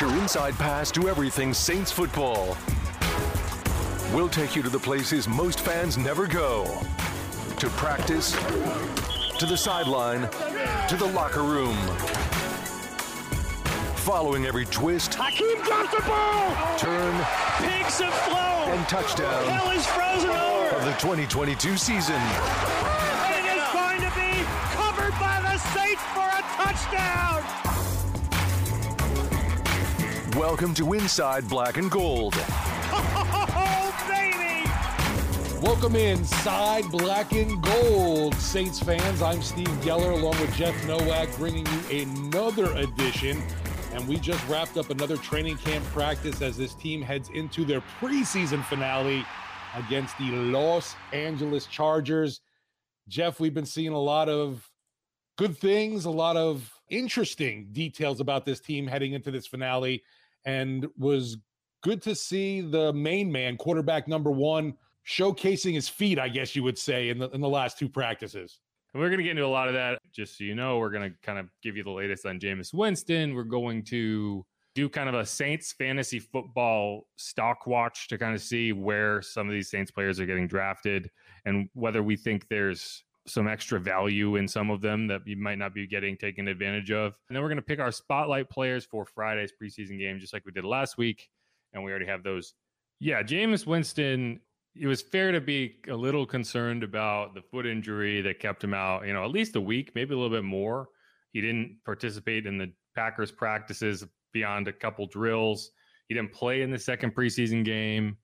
Your inside pass to everything Saints football. We'll take you to the places most fans never go to practice, to the sideline, to the locker room. Following every twist, Hakeem drops the ball! turn, Pigs have flown! and touchdown Hell is frozen over! of the 2022 season. Welcome to Inside Black and Gold. Oh, baby! Welcome inside Black and Gold, Saints fans. I'm Steve Geller along with Jeff Nowak, bringing you another edition. And we just wrapped up another training camp practice as this team heads into their preseason finale against the Los Angeles Chargers. Jeff, we've been seeing a lot of good things, a lot of interesting details about this team heading into this finale, and was good to see the main man, quarterback number one, showcasing his feet, I guess you would say, in the in the last two practices. And we're going to get into a lot of that. Just so you know, we're going to kind of give you the latest on Jameis Winston. We're going to do kind of a Saints fantasy football stock watch to kind of see where some of these Saints players are getting drafted and whether we think there's some extra value in some of them that you might not be getting taken advantage of. And then we're going to pick our spotlight players for Friday's preseason game, just like we did last week. And we already have those. Yeah, Jameis Winston it was fair to be a little concerned about the foot injury that kept him out, you know, at least a week, maybe a little bit more. He didn't participate in the Packers practices beyond a couple drills. He didn't play in the second preseason game,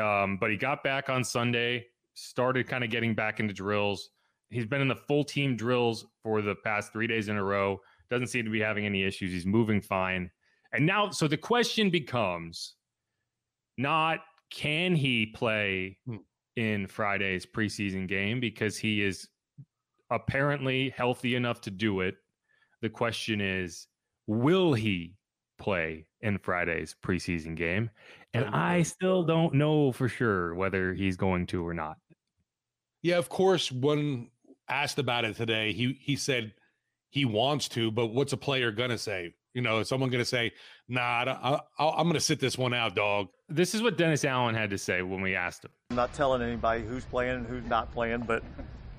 um, but he got back on Sunday, started kind of getting back into drills. He's been in the full team drills for the past three days in a row. Doesn't seem to be having any issues. He's moving fine. And now, so the question becomes not can he play Hmm. in Friday's preseason game because he is apparently healthy enough to do it. The question is, will he play in Friday's preseason game? And I still don't know for sure whether he's going to or not. Yeah, of course. When asked about it today, he he said he wants to, but what's a player gonna say? You know, is someone gonna say, "Nah, I, I, I'm gonna sit this one out, dog." This is what Dennis Allen had to say when we asked him. I'm not telling anybody who's playing and who's not playing, but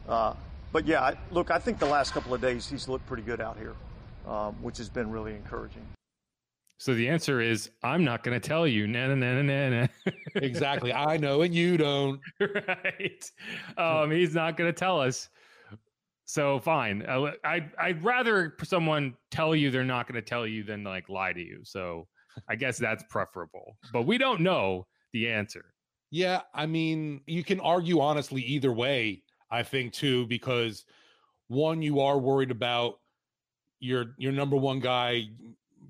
uh, but yeah, I, look, I think the last couple of days he's looked pretty good out here, um, which has been really encouraging. So the answer is, I'm not going to tell you. Na na na na na. Exactly. I know, and you don't. right. Um, he's not going to tell us. So fine. Uh, I, I I'd rather someone tell you they're not going to tell you than like lie to you. So I guess that's preferable. But we don't know the answer. Yeah, I mean, you can argue honestly either way. I think too, because one, you are worried about your your number one guy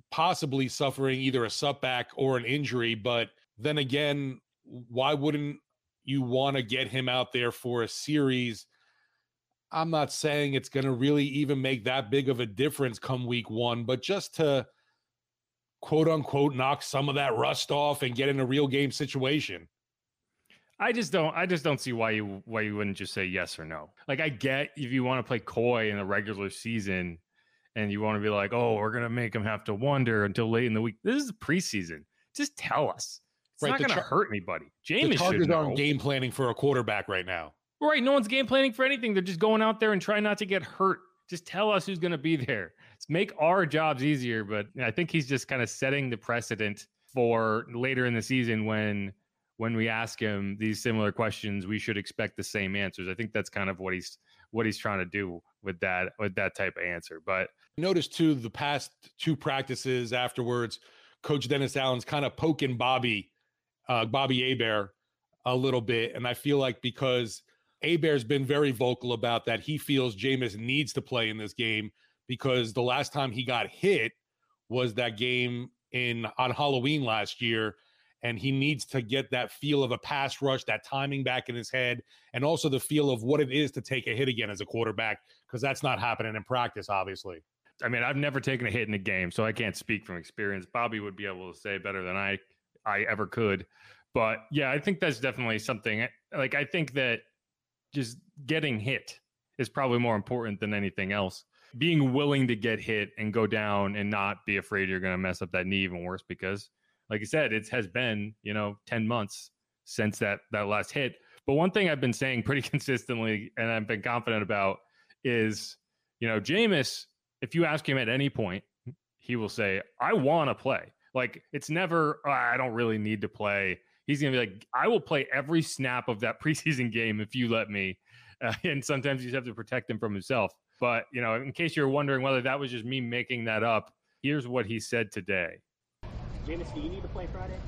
possibly suffering either a setback or an injury. But then again, why wouldn't you want to get him out there for a series? I'm not saying it's going to really even make that big of a difference come week one, but just to quote unquote knock some of that rust off and get in a real game situation. I just don't I just don't see why you why you wouldn't just say yes or no. Like I get if you want to play coy in the regular season and you want to be like, "Oh, we're going to make him have to wonder until late in the week." This is preseason. Just tell us. It's Right, not going to Char- hurt anybody. the James Chargers aren't game planning for a quarterback right now. Right. No one's game planning for anything. They're just going out there and trying not to get hurt. Just tell us who's going to be there. Let's make our jobs easier. But I think he's just kind of setting the precedent for later in the season when when we ask him these similar questions, we should expect the same answers. I think that's kind of what he's what he's trying to do with that with that type of answer. But Notice too the past two practices afterwards, Coach Dennis Allen's kind of poking Bobby, uh, Bobby Hebert a little bit, and I feel like because Hebert's been very vocal about that, he feels Jameis needs to play in this game because the last time he got hit was that game in on Halloween last year. And he needs to get that feel of a pass rush, that timing back in his head, and also the feel of what it is to take a hit again as a quarterback, because that's not happening in practice, obviously. I mean, I've never taken a hit in a game, so I can't speak from experience. Bobby would be able to say better than I I ever could. But yeah, I think that's definitely something like I think that just getting hit is probably more important than anything else. being willing to get hit and go down and not be afraid you're going to mess up that knee even worse because, like I said, it has been you know ten months since that that last hit. But one thing I've been saying pretty consistently, and I've been confident about, is you know Jameis. If you ask him at any point, he will say, "I want to play." Like it's never, oh, I don't really need to play. He's gonna be like, I will play every snap of that preseason game if you let me. Uh, and sometimes you just have to protect him from himself. But you know, in case you're wondering whether that was just me making that up, here's what he said today. Jameis, do you need to play Friday?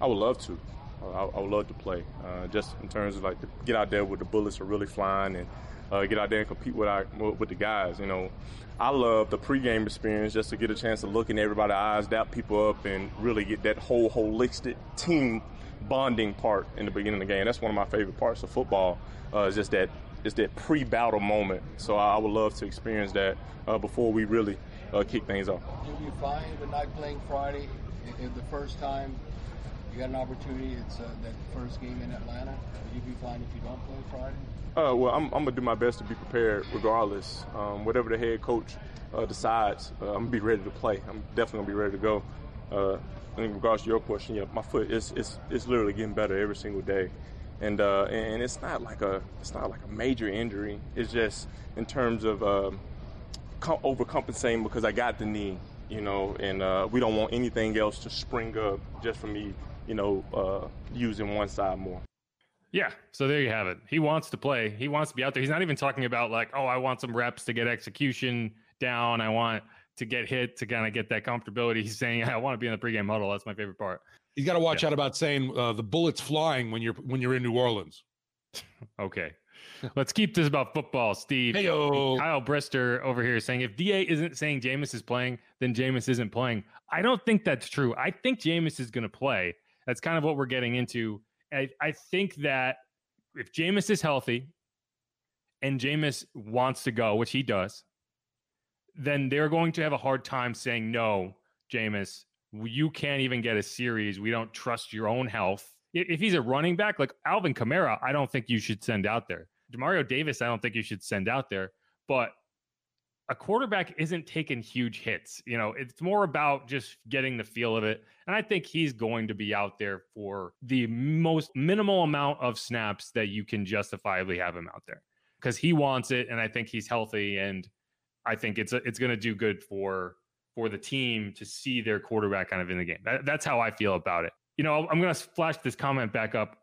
I would love to. I, I would love to play. Uh, just in terms of like to get out there with the bullets are really flying and uh, get out there and compete with our with the guys. You know, I love the pregame experience just to get a chance to look in everybody's eyes, dap people up, and really get that whole holistic team bonding part in the beginning of the game. That's one of my favorite parts of football. Uh, is just that it's that pre-battle moment. So I, I would love to experience that uh, before we really uh, kick things off. You'll be fine with not playing Friday. If the first time you got an opportunity, it's uh, that first game in Atlanta. Will you be fine if you don't play Friday? Uh, well, I'm, I'm, gonna do my best to be prepared regardless. Um, whatever the head coach uh, decides, uh, I'm gonna be ready to play. I'm definitely gonna be ready to go. Uh, in regards to your question, yeah, my foot is it's, it's literally getting better every single day, and uh, and it's not like a it's not like a major injury. It's just in terms of um, overcompensating because I got the knee, you know, and uh, we don't want anything else to spring up just for me, you know, using one side more. Yeah. So there you have it. He wants to play. He wants to be out there. He's not even talking about like, oh, I want some reps to get execution down. I want to get hit to kind of get that comfortability. He's saying, I want to be in the pregame huddle. That's my favorite part. He's got to watch yeah. out about saying uh, the bullets flying when you're when you're in New Orleans. okay. Let's keep this about football, Steve. Hey, Kyle Brister over here saying if DA isn't saying Jameis is playing, then Jameis isn't playing. I don't think that's true. I think Jameis is going to play. That's kind of what we're getting into I, I think that if Jameis is healthy and Jameis wants to go, which he does, then they're going to have a hard time saying, no, Jameis, you can't even get a series. We don't trust your own health. If he's a running back like Alvin Kamara, I don't think you should send out there. Demario Davis, I don't think you should send out there. But a quarterback isn't taking huge hits. You know, it's more about just getting the feel of it. And I think he's going to be out there for the most minimal amount of snaps that you can justifiably have him out there because he wants it. And I think he's healthy. And I think it's, a, it's going to do good for, for the team to see their quarterback kind of in the game. That, that's how I feel about it. You know, I'm going to flash this comment back up.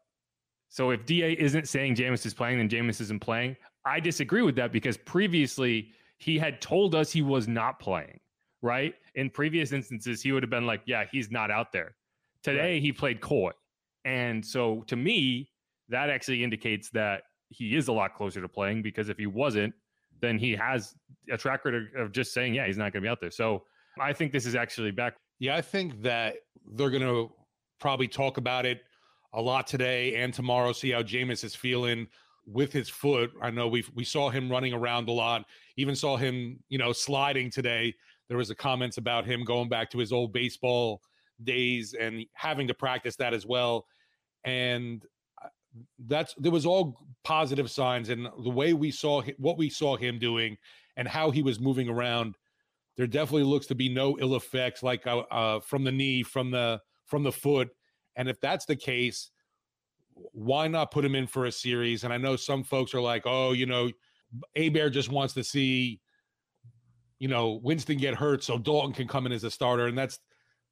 So if DA isn't saying Jameis is playing, then Jameis isn't playing. I disagree with that because previously he had told us he was not playing, right? In previous instances, he would have been like, yeah, he's not out there. Today, right. he played coy. And so to me, that actually indicates that he is a lot closer to playing because if he wasn't, then he has a track record of just saying, yeah, he's not going to be out there. So I think this is actually back. Yeah, I think that they're going to probably talk about it a lot today and tomorrow, see how Jameis is feeling with his foot. I know we we saw him running around a lot. Even saw him, you know, sliding today. There was a comments about him going back to his old baseball days and having to practice that as well. And that's there was all positive signs and the way we saw what we saw him doing and how he was moving around there definitely looks to be no ill effects like uh, uh, from the knee from the from the foot and if that's the case why not put him in for a series? And I know some folks are like, oh, you know, Bear just wants to see, you know, Winston get hurt so Dalton can come in as a starter, and that's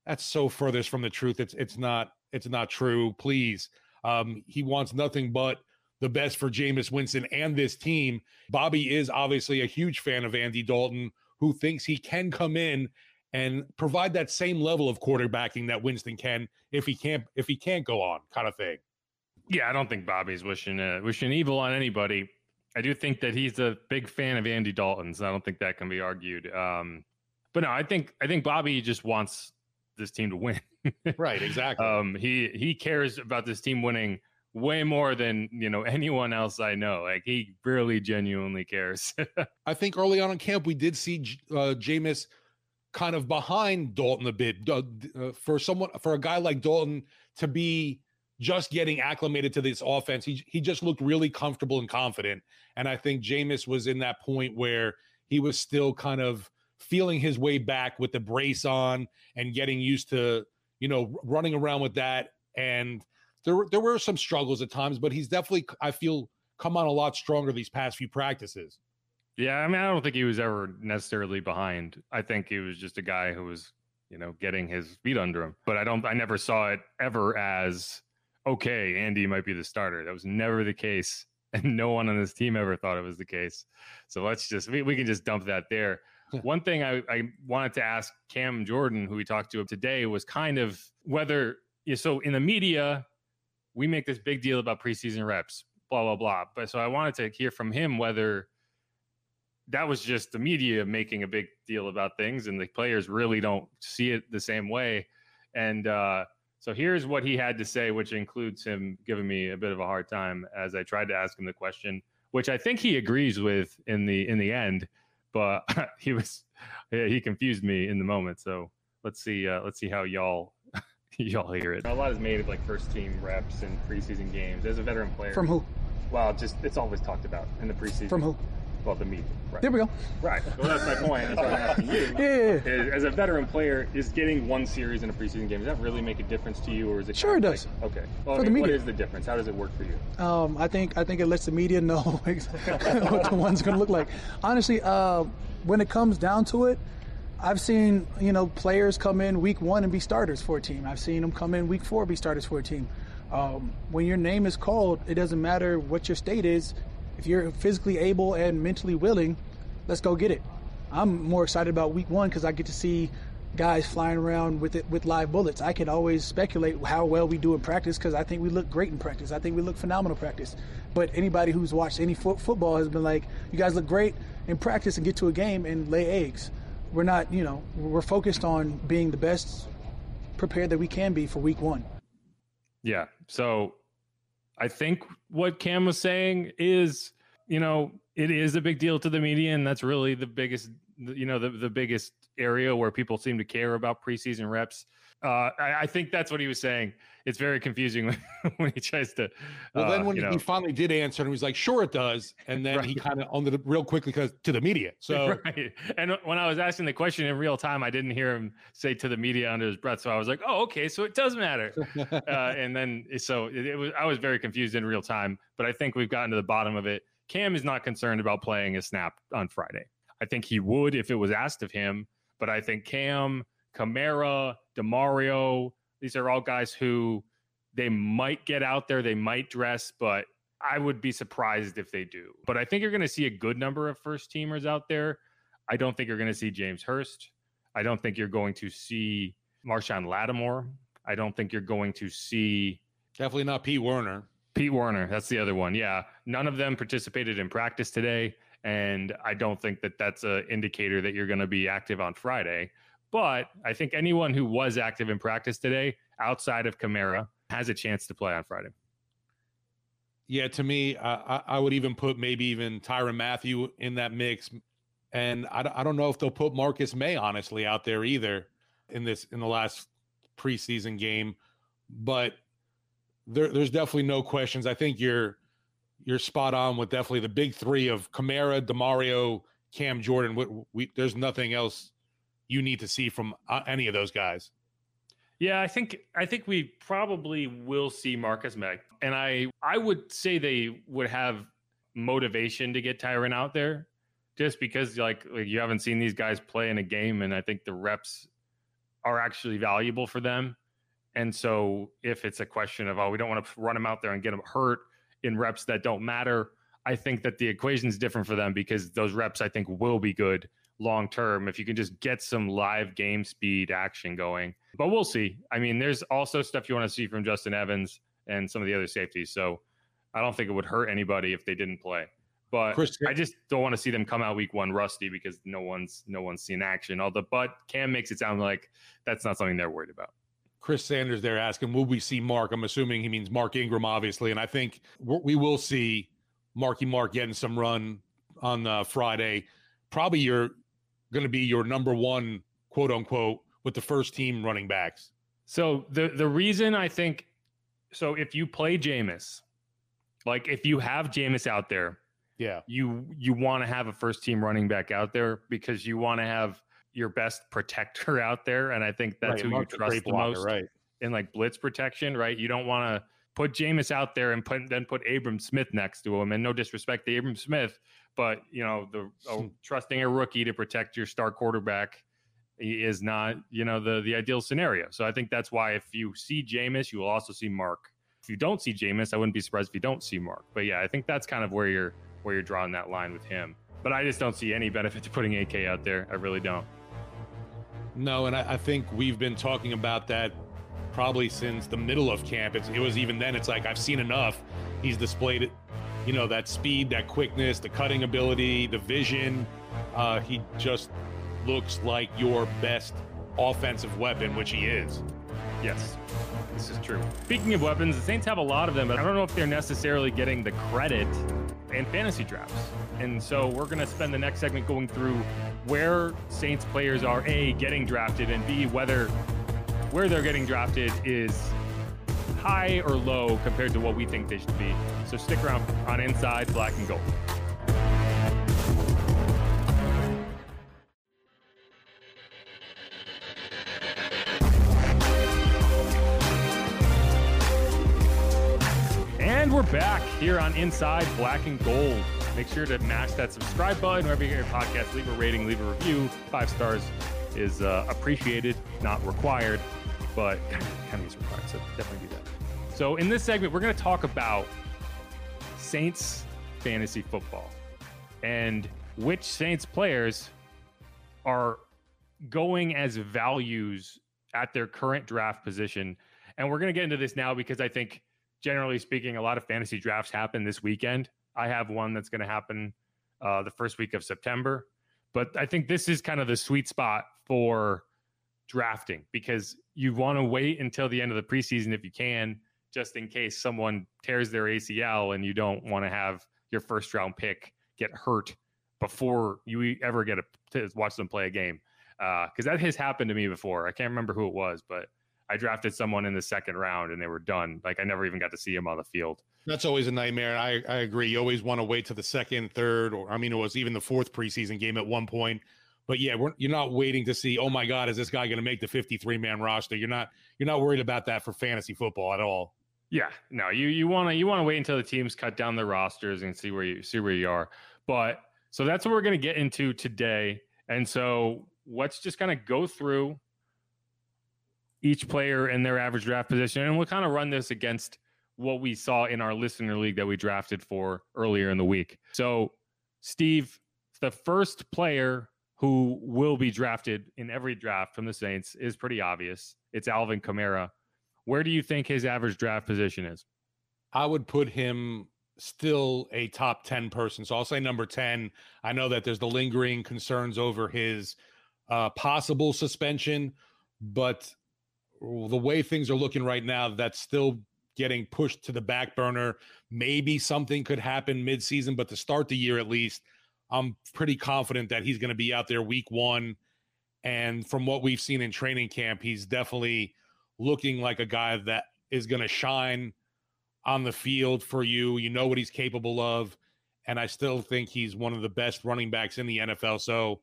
that's so furthest from the truth. It's it's not it's not true. Please, um, he wants nothing but the best for Jameis Winston and this team. Bobby is obviously a huge fan of Andy Dalton, who thinks he can come in and provide that same level of quarterbacking that Winston can if he can't if he can't go on, kind of thing. Yeah, I don't think Bobby's wishing uh, wishing evil on anybody. I do think that he's a big fan of Andy Dalton's. I don't think that can be argued. Um, but no, I think I think Bobby just wants this team to win. right, exactly. Um, he he cares about this team winning way more than you know anyone else I know. Like he really genuinely cares. I think early on in camp we did see uh, Jameis kind of behind Dalton a bit. Uh, for someone for a guy like Dalton to be just getting acclimated to this offense. He he just looked really comfortable and confident. And I think Jameis was in that point where he was still kind of feeling his way back with the brace on and getting used to, you know, running around with that. And there were there were some struggles at times, but he's definitely I feel come on a lot stronger these past few practices. Yeah, I mean, I don't think he was ever necessarily behind. I think he was just a guy who was, you know, getting his feet under him. But I don't, I never saw it ever as okay, Andy might be the starter. That was never the case, and no one on this team ever thought it was the case. So let's just we, we can just dump that there. One thing I, I wanted to ask Cam Jordan, who we talked to today, was kind of whether so in the media we make this big deal about preseason reps, blah blah blah. But so I wanted to hear from him whether that was just the media making a big deal about things, and the players really don't see it the same way. And uh, so here's what he had to say, which includes him giving me a bit of a hard time as I tried to ask him the question, which I think he agrees with in the in the end, but he was he confused me in the moment. So let's see uh, let's see how y'all y'all hear it. A lot is made of like first team reps and preseason games as a veteran player. From who? Well, just it's always talked about in the preseason. From who? Well, the media. Right. There we go. Right. Well, that's my point. That's what I'm asking you. yeah, yeah, yeah. As a veteran player, is getting one series in a preseason game does that really make a difference to you, or is it? Sure, it does. Like, okay. Well, For I the mean, media. what is the difference? How does it work for you? Um, I think I think it lets the media know what the one's going to look like. Honestly, uh, when it comes down to it, I've seen you know players come in week one and be starters for a team. I've seen them come in week four be starters for a team. Um, when your name is called, it doesn't matter what your state is. If you're physically able and mentally willing, let's go get it. I'm more excited about week one because I get to see guys flying around with it with live bullets. I can always speculate how well we do in practice because I think we look great in practice. I think we look phenomenal practice. But anybody who's watched any fo- football has been like, you guys look great in practice and get to a game and lay eggs. We're not, you know, we're focused on being the best prepared that we can be for week one. Yeah. So I think what Cam was saying is, you know, it is a big deal to the media, and that's really the biggest, you know, the, the biggest area where people seem to care about preseason reps. Uh, I, I think that's what he was saying. It's very confusing when, when he tries to. Well, uh, then when you know, he finally did answer, and he was like, "Sure, it does," and then he kind of owned it real quickly because to the media. So right. And when I was asking the question in real time, I didn't hear him say to the media under his breath. So I was like, "Oh, okay, so it does matter." uh, and then so it, it was. I was very confused in real time, but I think we've gotten to the bottom of it. Cam is not concerned about playing a snap on Friday. I think he would if it was asked of him, but I think Cam, Kamara, Demario, these are all guys who they might get out there, they might dress, but I would be surprised if they do. But I think you're going to see a good number of first teamers out there. I don't think you're going to see James Hurst. I don't think you're going to see Marshon Lattimore. I don't think you're going to see definitely not Pete Werner. Pete Warner. That's the other one. Yeah. None of them participated in practice today. And I don't think that that's an indicator that you're going to be active on Friday. But I think anyone who was active in practice today, outside of Kamara, has a chance to play on Friday. Yeah, to me, uh, I, would even put maybe even Tyrann Mathieu in that mix, and I, I don't know if they'll put Marcus Maye honestly out there either in this in the last preseason game, but there, there's definitely no questions. I think you're you're spot on with definitely the big three of Kamara, Demario, Cam Jordan. We, we, there's nothing else you need to see from uh, any of those guys. Yeah, I think I think we probably will see Marcus Maye, and I I would say they would have motivation to get Tyrann out there, just because like, like you haven't seen these guys play in a game, and I think the reps are actually valuable for them. And so if it's a question of oh we don't want to run them out there and get them hurt in reps that don't matter, I think that the equation's different for them because those reps I think will be good long term if you can just get some live game speed action going. But we'll see. I mean, there's also stuff you want to see from Justin Evans and some of the other safeties. So I don't think it would hurt anybody if they didn't play. But Chris- I just don't want to see them come out week one rusty because no one's no one's seen action. Although, but Cam makes it sound like that's not something they're worried about. Chris Sanders there asking, will we see Mark? I'm assuming he means Mark Ingram, obviously. And I think we will see Marky Mark getting some run on uh, Friday. Probably you're going to be your number one, quote unquote, with the first team running backs. So the the reason I think so if you play Jameis, like if you have Jameis out there, Yeah. You you want to have a first team running back out there because you want to have your best protector out there. And I think that's right. who you trust the blocker, most Right. in like blitz protection, right? You don't want to put Jameis out there and put then put Abram Smith next to him. And no disrespect to Abram Smith, but you know, the oh, hmm. trusting a rookie to protect your star quarterback is not, you know, the the ideal scenario. So I think that's why if you see Jameis, you will also see Mark. If you don't see Jameis, I wouldn't be surprised if you don't see Mark. But yeah, I think that's kind of where you're where you're drawing that line with him. But I just don't see any benefit to putting AK out there. I really don't. No, and I, I think we've been talking about that probably since the middle of camp. It's, it was even then. It's like I've seen enough. He's displayed it, you know, that speed, that quickness, the cutting ability, the vision. Uh, he just looks like your best offensive weapon, which he is. Yes, this is true. Speaking of weapons, the Saints have a lot of them, but I don't know if they're necessarily getting the credit in fantasy drafts. And so we're going to spend the next segment going through where Saints players are A, getting drafted, and B, whether where they're getting drafted is high or low compared to what we think they should be. So stick around on Inside Black and Gold. And we're back here on Inside Black and Gold. Make sure to mash that subscribe button wherever you get your podcast. Leave a rating, leave a review. Five stars is uh, appreciated, not required, but kind of is required. So definitely do that. So in this segment, we're going to talk about Saints fantasy football and which Saints players are going as values at their current draft position. And we're going to get into this now because I think, generally speaking, a lot of fantasy drafts happen this weekend. I have one that's going to happen uh, the first week of September. But I think this is kind of the sweet spot for drafting because you want to wait until the end of the preseason if you can, just in case someone tears their ACL and you don't want to have your first round pick get hurt before you ever get a, to watch them play a game. Because uh, that has happened to me before. I can't remember who it was, but I drafted someone in the second round and they were done. Like I never even got to see him on the field. That's always a nightmare. I, I agree. You always want to wait to the second, third, or I mean, it was even the fourth preseason game at one point. But yeah, you're not waiting to see. Oh my God, is this guy going to make the 53 man roster? You're not. You're not worried about that for fantasy football at all. Yeah, no. You you want to you want to wait until the teams cut down their rosters and see where you see where you are. But so that's what we're going to get into today. And so let's just kind of go through each player and their average draft position, and we'll kind of run this against what we saw in our listener league that we drafted for earlier in the week. So, Steve, the first player who will be drafted in every draft from the Saints is pretty obvious. It's Alvin Kamara. Where do you think his average draft position is? I would put him still a top 10 person. So I'll say number 10. I know that there's the lingering concerns over his uh, possible suspension, but the way things are looking right now, that's still getting pushed to the back burner. Maybe something could happen midseason, but to start the year at least, I'm pretty confident that he's going to be out there week one. And from what we've seen in training camp, he's definitely looking like a guy that is going to shine on the field for you. You know what he's capable of. And I still think he's one of the best running backs in the NFL. So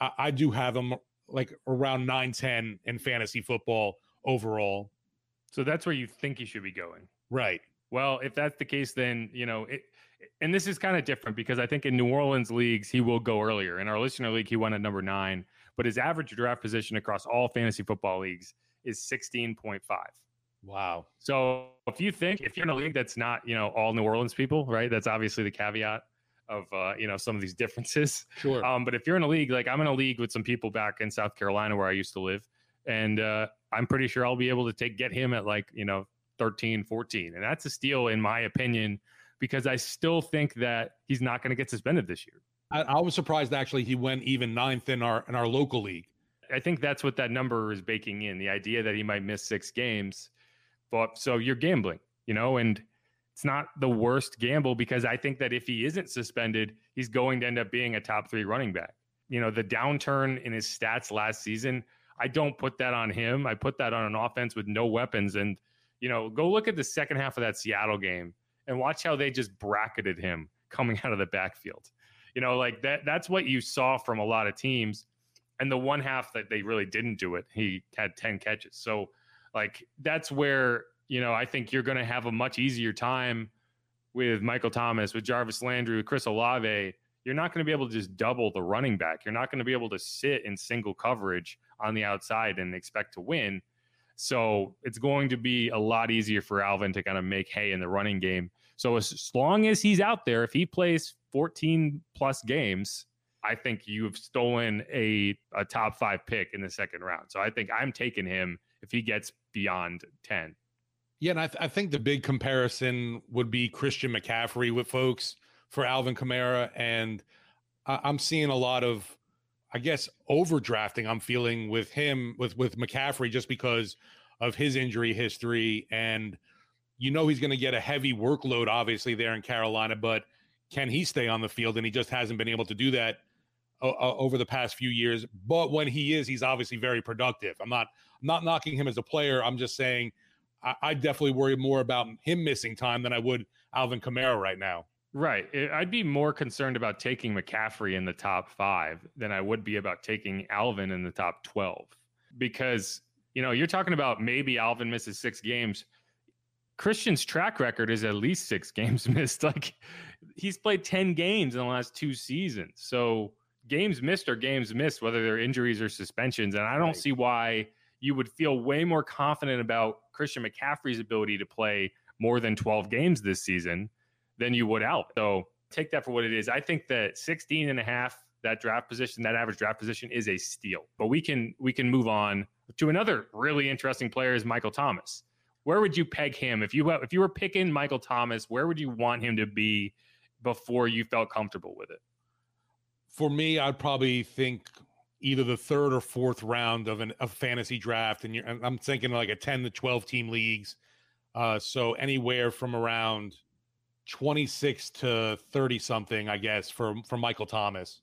I, I do have him like around 9 10 in fantasy football overall. So that's where you think he should be going. Right. Well, if that's the case, then, you know, it, and this is kind of different because I think in New Orleans leagues, he will go earlier. In our listener league, he went at number nine, but his average draft position across all fantasy football leagues is 16.5. Wow. So if you think, if you're in a league that's not, you know, all New Orleans people, right? That's obviously the caveat of, uh, you know, some of these differences. Sure. Um, but if you're in a league, like I'm in a league with some people back in South Carolina where I used to live, and uh, I'm pretty sure I'll be able to take get him at like, you know, 13, 14. And that's a steal, in my opinion, because I still think that he's not going to get suspended this year. I, I, was surprised actually he went even ninth in our in our local league. I think that's what that number is baking in the idea that he might miss six games. But so you're gambling, you know, and it's not the worst gamble because I think that if he isn't suspended, he's going to end up being a top three running back. You know, the downturn in his stats last season, I don't put that on him. I put that on an offense with no weapons. And, you know, go look at the second half of that Seattle game and watch how they just bracketed him coming out of the backfield. You know, like that that's what you saw from a lot of teams. And the one half that they really didn't do it, he had 10 catches. So like that's where, you know, I think you're going to have a much easier time with Michael Thomas, with Jarvis Landry, with Chris Olave. You're not going to be able to just double the running back. You're not going to be able to sit in single coverage on the outside and expect to win. So it's going to be a lot easier for Alvin to kind of make hay in the running game. So as long as he's out there, if he plays 14 plus games, I think you've stolen a, a top five pick in the second round. So I think I'm taking him if he gets beyond 10. Yeah, and I, th- I think the big comparison would be Christian McCaffrey with folks for Alvin Kamara. And I- I'm seeing a lot of, I guess, overdrafting. I'm feeling with him, with, with McCaffrey, just because of his injury history. And you know he's going to get a heavy workload, obviously, there in Carolina, but can he stay on the field? And he just hasn't been able to do that uh, over the past few years. But when he is, he's obviously very productive. I'm not I'm not knocking him as a player. I'm just saying I, I definitely worry more about him missing time than I would Alvin Kamara right now. Right. I'd be more concerned about taking McCaffrey in the top five than I would be about taking Alvin in the top 12 because, you know, you're talking about maybe Alvin misses six games. Christian's track record is at least six games missed. Like he's played 10 games in the last two seasons. So games missed are games missed, whether they're injuries or suspensions. And I don't right. see why you would feel way more confident about Christian McCaffrey's ability to play more than 12 games this season than you would out. So take that for what it is. I think that 16 and a half, that draft position, that average draft position is a steal. But we can we can move on to another really interesting player is Michael Thomas where would you peg him if you if you were picking Michael Thomas? Where would you want him to be before you felt comfortable with it? For me, I'd probably think either the third or fourth round of an a fantasy draft, and I'm thinking like a ten to twelve team leagues. Uh, so anywhere from around twenty six to thirty something, I guess, for for Michael Thomas.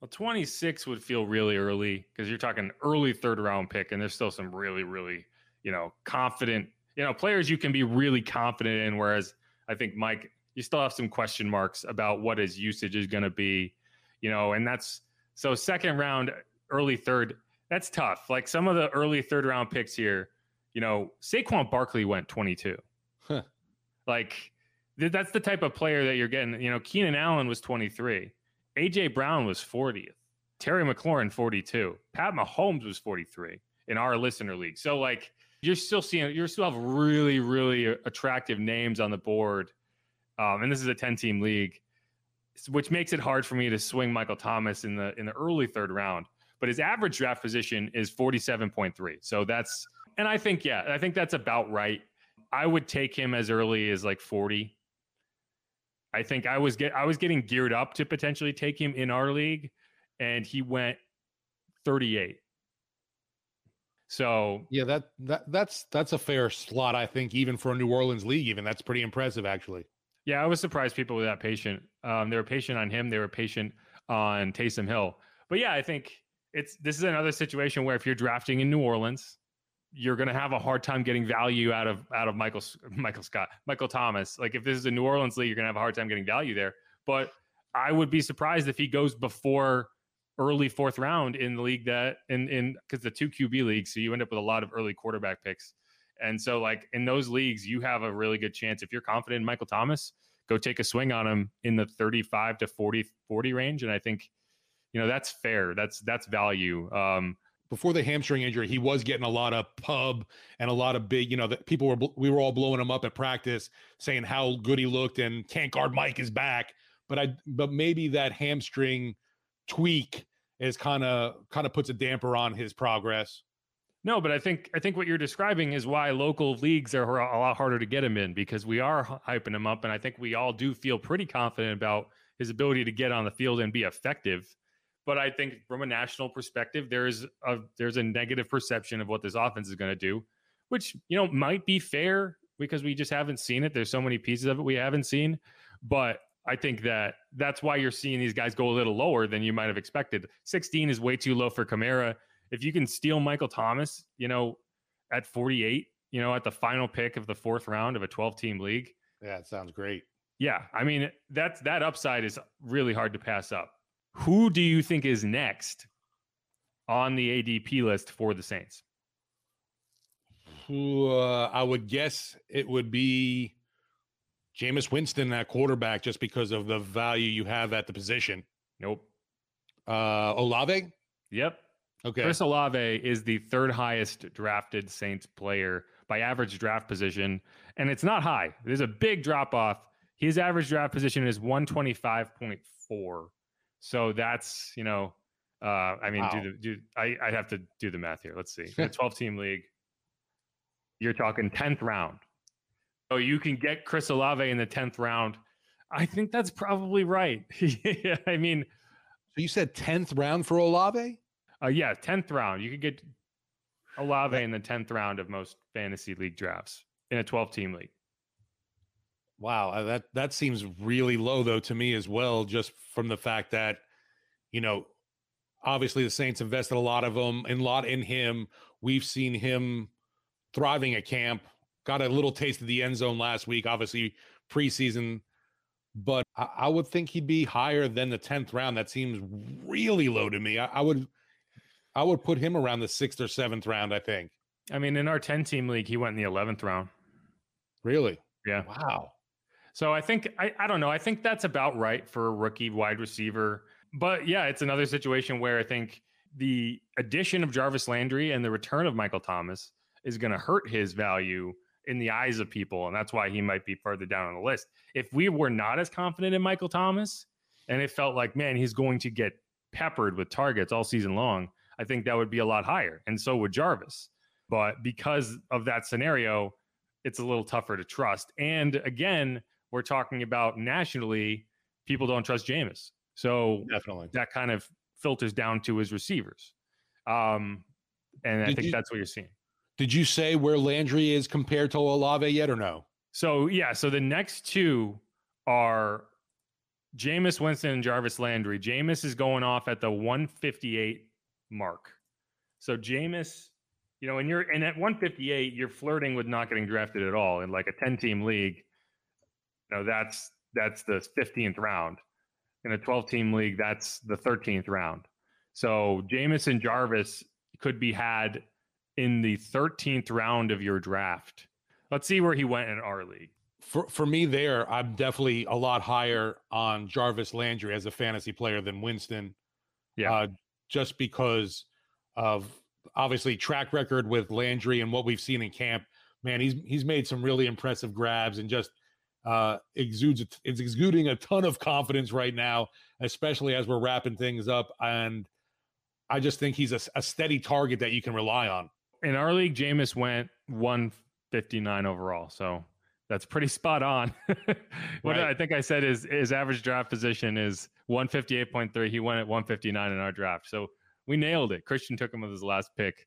Well, 26 would feel really early because you're talking early third round pick, and there's still some really, really, you know, confident you know, players you can be really confident in. Whereas I think Mike, you still have some question marks about what his usage is going to be, you know, and that's so second round, early third, that's tough. Like some of the early third round picks here, you know, Saquon Barkley went 22. Huh. Like th- that's the type of player that you're getting. You know, Keenan Allen was 23. AJ Brown was 40th. Terry McLaurin 42. Pat Mahomes was 43 in our listener league. So like you're still seeing you still have really really attractive names on the board, um, and this is a ten team league, which makes it hard for me to swing Michael Thomas in the in the early third round. But his average draft position is forty seven point three, so that's and I think yeah, I think that's about right. I would take him as early as like forty. I think I was get I was getting geared up to potentially take him in our league, and he went thirty eight. So yeah, that that that's that's a fair slot, I think, even for a New Orleans league. Even that's pretty impressive, actually. Yeah, I was surprised people were that patient. Um, they were patient on him. They were patient on Taysom Hill. But yeah, I think it's this is another situation where if you're drafting in New Orleans, you're going to have a hard time getting value out of out of Michael Michael Scott Michael Thomas. Like if this is a New Orleans league, you're going to have a hard time getting value there. But I would be surprised if he goes before early fourth round in the league that in in because the two QB leagues, so you end up with a lot of early quarterback picks. And so, like in those leagues, you have a really good chance if you're confident in Michael Thomas, go take a swing on him in the 35 to 40 40 range. And I think, you know, that's fair. That's that's value. Um, before the hamstring injury, he was getting a lot of pub and a lot of big, you know, that people were we were all blowing him up at practice, saying how good he looked and can't guard Mike is back. But I but maybe that hamstring tweak is kind of kind of puts a damper on his progress. No, but I think I think what you're describing is why local leagues are a lot harder to get him in because we are hyping him up, and I think we all do feel pretty confident about his ability to get on the field and be effective. But I think from a national perspective, there's a there's a negative perception of what this offense is going to do, which you know might be fair because we just haven't seen it. There's so many pieces of it we haven't seen, but I think that that's why you're seeing these guys go a little lower than you might have expected. 16 is way too low for Kamara. If you can steal Michael Thomas, you know, at 48, you know, at the final pick of the fourth round of a 12 team league, Yeah, it sounds great. Yeah, I mean that's that upside is really hard to pass up. Who do you think is next on the ADP list for the Saints? Who uh, I would guess it would be Jameis Winston that quarterback, just because of the value you have at the position. Nope. Uh, Olave. Yep. Okay. Chris Olave is the third highest drafted Saints player by average draft position, and it's not high. There's a big drop off. His average draft position is 125.4. So that's, you know, uh, I mean, Wow. do the do I I'd have to do the math here. Let's see. In a 12 team league, you're talking 10th round. So you can get Chris Olave in the 10th round. I think that's probably right. yeah, I mean, So you said tenth round for Olave? Uh, yeah, 10th round. You could get Olave in the 10th round of most fantasy league drafts in a 12 team league. Wow, uh, that that seems really low though to me as well, just from the fact that you know, obviously the Saints invested a lot of them and a lot in him. We've seen him thriving at camp. Got a little taste of the end zone last week, obviously preseason, but I, I would think he'd be higher than the tenth round. That seems really low to me. I, I would, I would put him around the sixth or seventh round. I think. I mean, in our 10 team league, he went in the 11th round. Really? Yeah. Wow. So I think I, I don't know. I think that's about right for a rookie wide receiver. But yeah, it's another situation where I think the addition of Jarvis Landry and the return of Michael Thomas is going to hurt his value in the eyes of people, and that's why he might be further down on the list. If we were not as confident in Michael Thomas, and it felt like, man, he's going to get peppered with targets all season long, I think that would be a lot higher, and so would Jarvis. But because of that scenario, it's a little tougher to trust. And again, we're talking about nationally, people don't trust Jameis. So Definitely. that kind of filters down to his receivers. Um, and I Did think you- that's what you're seeing. Did you say where Landry is compared to Olave yet or no? So yeah, so the next two are Jameis Winston and Jarvis Landry. Jameis is going off at the 158 mark. So Jameis, you know, and you're and at 158, you're flirting with not getting drafted at all in like a 10 team league. You know, that's that's the 15th round. In a 12 team league, that's the 13th round. So Jameis and Jarvis could be had in the 13th round of your draft. Let's see where he went in our league. For for me, there, I'm definitely a lot higher on Jarvis Landry as a fantasy player than Winston. Yeah. Uh, just because of obviously track record with Landry and what we've seen in camp. Man, he's he's made some really impressive grabs and just uh, exudes it's exuding a ton of confidence right now, especially as we're wrapping things up. And I just think he's a, a steady target that you can rely on. In our league, Jameis went 159 overall. So that's pretty spot on. what Right. I think I said is his average draft position is 158.3. He went at 159 in our draft. So we nailed it. Christian took him with his last pick.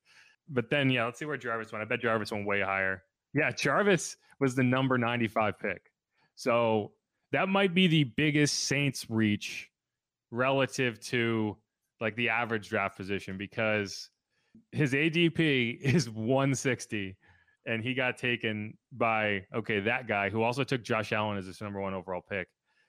But then, yeah, let's see where Jarvis went. I bet Jarvis went way higher. Yeah, Jarvis was the number 95 pick. So that might be the biggest Saints reach relative to like the average draft position because his ADP is 160 and he got taken by okay that guy who also took Josh Allen as his number one overall pick.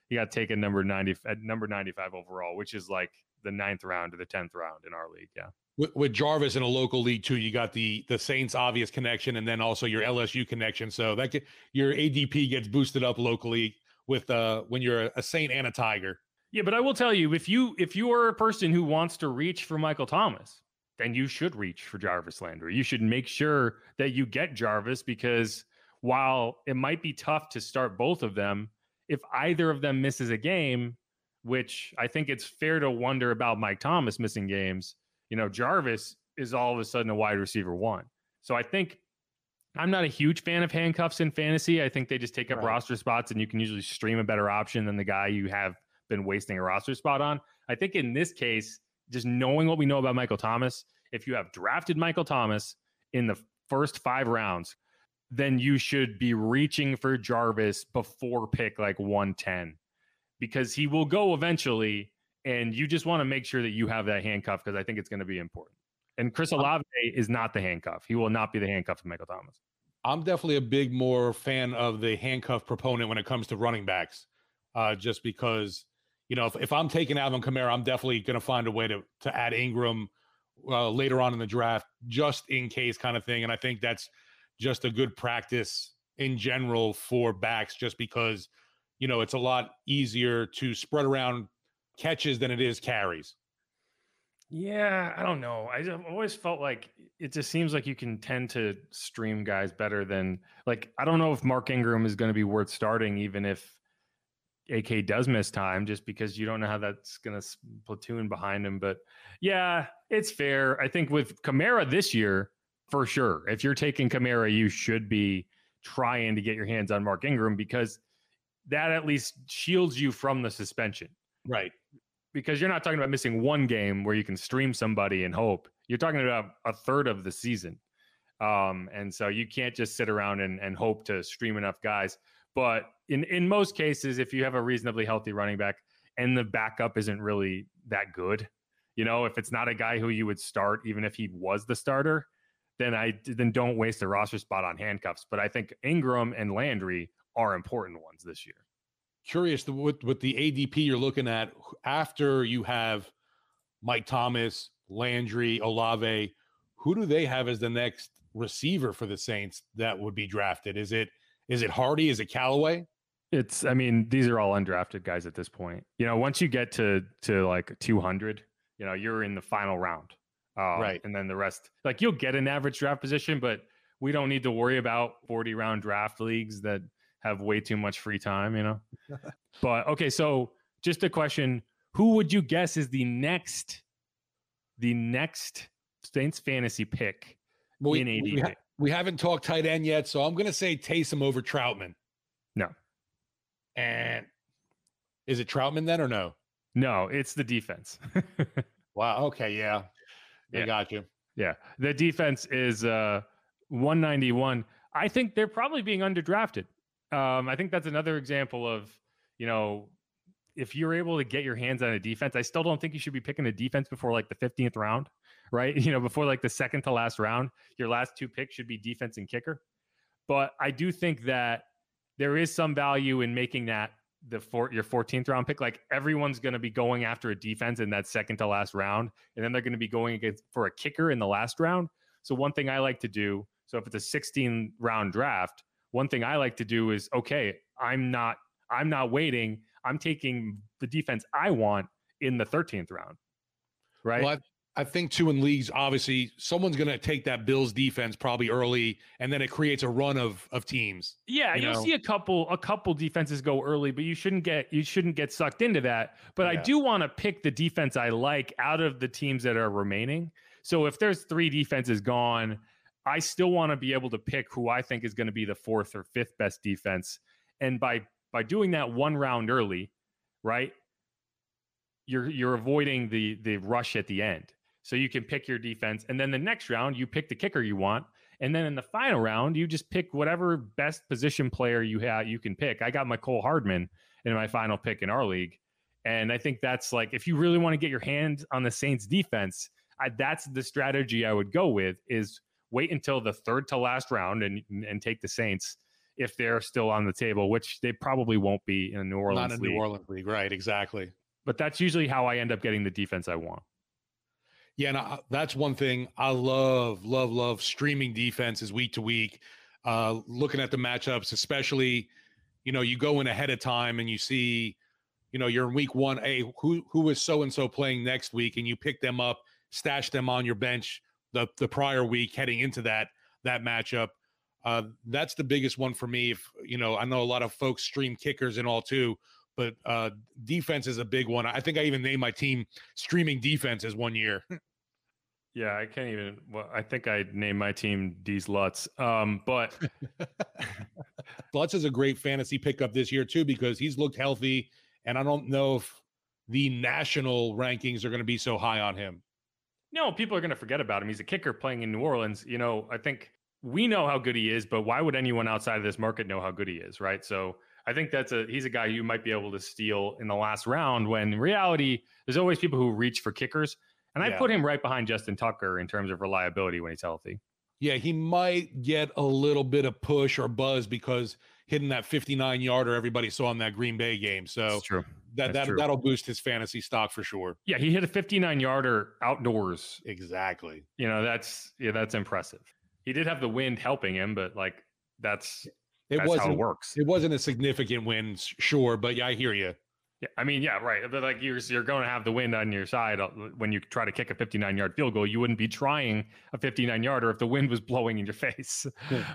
He got taken number 90 at number 95 overall, which is like the ninth round to the 10th round in our league. Yeah. with, with Jarvis in a local league too, you got the the Saints obvious connection, and then also your LSU connection. So that get, your ADP gets boosted up locally with uh when you're a, a Saint and a Tiger. Yeah, but I will tell you, if you if you are a person who wants to reach for Michael Thomas, then you should reach for Jarvis Landry. You should make sure that you get Jarvis because while it might be tough to start both of them, if either of them misses a game, which I think it's fair to wonder about Mike Thomas missing games, you know, Jarvis is all of a sudden a wide receiver one. So I think I'm not a huge fan of handcuffs in fantasy. I think they just take up Right. roster spots and you can usually stream a better option than the guy you have been wasting a roster spot on. I think in this case, just knowing what we know about Michael Thomas, if you have drafted Michael Thomas in the first five rounds, then you should be reaching for Jarvis before pick like 110 because he will go eventually. And you just want to make sure that you have that handcuff because I think it's going to be important. And Chris Olave is not the handcuff. He will not be the handcuff of Michael Thomas. I'm definitely a big more fan of the handcuff proponent when it comes to running backs, uh, just because you know if, if I'm taking Alvin Kamara, I'm definitely going to find a way to to add Ingram uh, later on in the draft, just in case kind of thing. And I think that's just a good practice in general for backs, just because you know it's a lot easier to spread around catches than it is carries. Yeah, I don't know. I- I've always felt like it just seems like you can tend to stream guys better than like I don't know if Mark Ingram is going to be worth starting even if AK does miss time just because you don't know how that's going to platoon behind him but yeah, it's fair. I think with Kamara this year for sure. If you're taking Kamara, you should be trying to get your hands on Mark Ingram because that at least shields you from the suspension Right. because you're not talking about missing one game where you can stream somebody and hope. You're talking about a third of the season. Um, and so you can't just sit around and, and hope to stream enough guys. But in, in most cases, if you have a reasonably healthy running back and the backup isn't really that good, you know, if it's not a guy who you would start, even if he was the starter, then I then don't waste a roster spot on handcuffs. But I think Ingram and Landry are important ones this year. Curious the, with with the ADP you're looking at after you have Mike Thomas, Landry, Olave. Who do they have as the next receiver for the Saints that would be drafted? Is it is it Hardy? Is it Callaway? It's I mean, these are all undrafted guys at this point. You know, once you get to to like 200, you know, you're in the final round. Um, Right. And then the rest, like you'll get an average draft position, but we don't need to worry about 40 round draft leagues that have way too much free time, you know? but okay, so just a question who would you guess is the next, the next Saints fantasy pick Well, we, in ADP? We, haven't talked tight end yet, so I'm going to say Taysom over Trautman. No. And is it Trautman then or no? no, it's the defense. Wow. Okay. Yeah. I Yeah. got you. Yeah, the defense is uh 191. I think they're probably being underdrafted. Um, I think that's another example of, you know, if you're able to get your hands on a defense, I still don't think you should be picking a defense before like the 15th round, right? You know, before like the second to last round, your last two picks should be defense and kicker. But I do think that there is some value in making that the four, your 14th round pick. Like everyone's going to be going after a defense in that second to last round, and then they're going to be going against for a kicker in the last round. So one thing I like to do, so if it's a 16 round draft, one thing I like to do is okay, I'm not I'm not waiting. I'm taking the defense I want in the 13th round. Right? Well, I, think too in leagues, obviously, someone's going to take that Bills defense probably early, and then it creates a run of of teams. Yeah, you you'll know? see a couple a couple defenses go early, but you shouldn't get you shouldn't get sucked into that. But I do want to pick the defense I like out of the teams that are remaining. So if there's three defenses gone, I still want to be able to pick who I think is going to be the fourth or fifth best defense. And by by doing that one round early, right? You're you're avoiding the the rush at the end. So you can pick your defense and then the next round you pick the kicker you want and then in the final round, you just pick whatever best position player you have you can pick. I got my Cole Hardman in my final pick in our league. And I think that's like if you really want to get your hands on the Saints defense, I, that's the strategy I would go with is wait until the third to last round and and take the Saints if they're still on the table, which they probably won't be in a New Orleans Not in league. New Orleans league, right? Exactly. But that's usually how I end up getting the defense I want. Yeah, and I, that's one thing I love, love, love streaming defenses week to week. Uh, looking at the matchups, especially, you know, you go in ahead of time and you see, you know, you're in week one. Hey, who who is so and so playing next week, and you pick them up, stash them on your bench the the prior week heading into that that matchup. Uh, that's the biggest one for me. If you know, I know a lot of folks stream kickers and all too, but uh, defense is a big one. I think I even named my team streaming defenses one year. Yeah, I can't even. Well, I think I named my team D's Lutz. Um, but Lutz is a great fantasy pickup this year too because he's looked healthy, and I don't know if the national rankings are going to be so high on him. no, people are going to forget about him. He's a kicker playing in New Orleans. You know, I think we know how good he is, but why would anyone outside of this market know how good he is, right? So I think that's a he's a guy you might be able to steal in the last round. When in reality, there's always people who reach for kickers, and I Yeah. put him right behind Justin Tucker in terms of reliability when he's healthy. Yeah, he might get a little bit of push or buzz because hitting that 59 yarder everybody saw in that Green Bay game. So That's true. that That's that true. that'll boost his fantasy stock for sure. Yeah, he hit a 59 yarder outdoors. Exactly. You know, that's yeah, that's impressive. He did have the wind helping him, but like that's It that's how wasn't it works. It wasn't a significant win, sure, but yeah, I hear you. Yeah, I mean, yeah, right. But like you're you're going to have the wind on your side uh, when you try to kick a 59 yard field goal. You wouldn't be trying a 59 yarder if the wind was blowing in your face.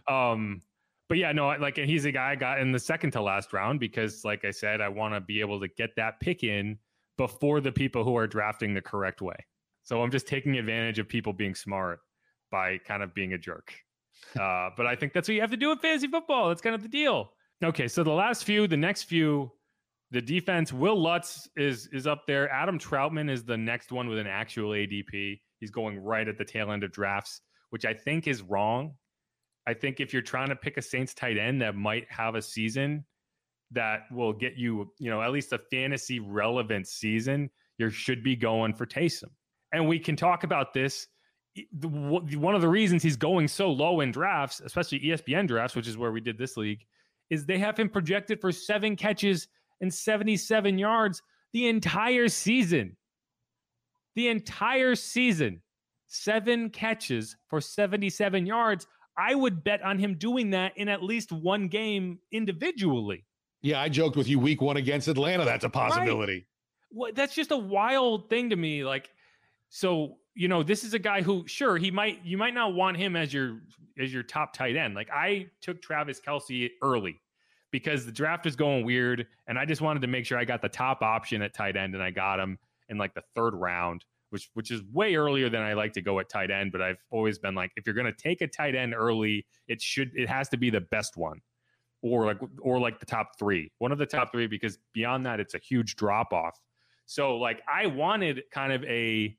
um, but yeah, no, like and he's a guy I got in the second to last round because, like I said, I want to be able to get that pick in before the people who are drafting the correct way. So I'm just taking advantage of people being smart by kind of being a jerk. Uh, but I think that's what you have to do in fantasy football. That's kind of the deal. Okay, so the last few, the next few, the defense, Will Lutz is is up there. Adam Trautman is the next one with an actual ADP. He's going right at the tail end of drafts, which I think is wrong. I think if you're trying to pick a Saints tight end that might have a season that will get you, you know, at least a fantasy relevant season, you should be going for Taysom. And we can talk about this. One of the reasons he's going so low in drafts, especially ESPN drafts, which is where we did this league, is they have him projected for seven catches and 77 yards the entire season. The entire season. Seven catches for 77 yards. I would bet on him doing that in at least one game individually. Yeah, I joked with you week one against Atlanta. That's a possibility. What that's just a wild thing to me. Like, so you know, this is a guy who, sure, he might you might not want him as your as your top tight end. Like I took Travis Kelce early because the draft is going weird, and I just wanted to make sure I got the top option at tight end, and I got him in like the third round, which which is way earlier than I like to go at tight end. But I've always been like, if you're going to take a tight end early, it should it has to be the best one or like or like the top three, one of the top three, because beyond that, it's a huge drop off. So like I wanted kind of a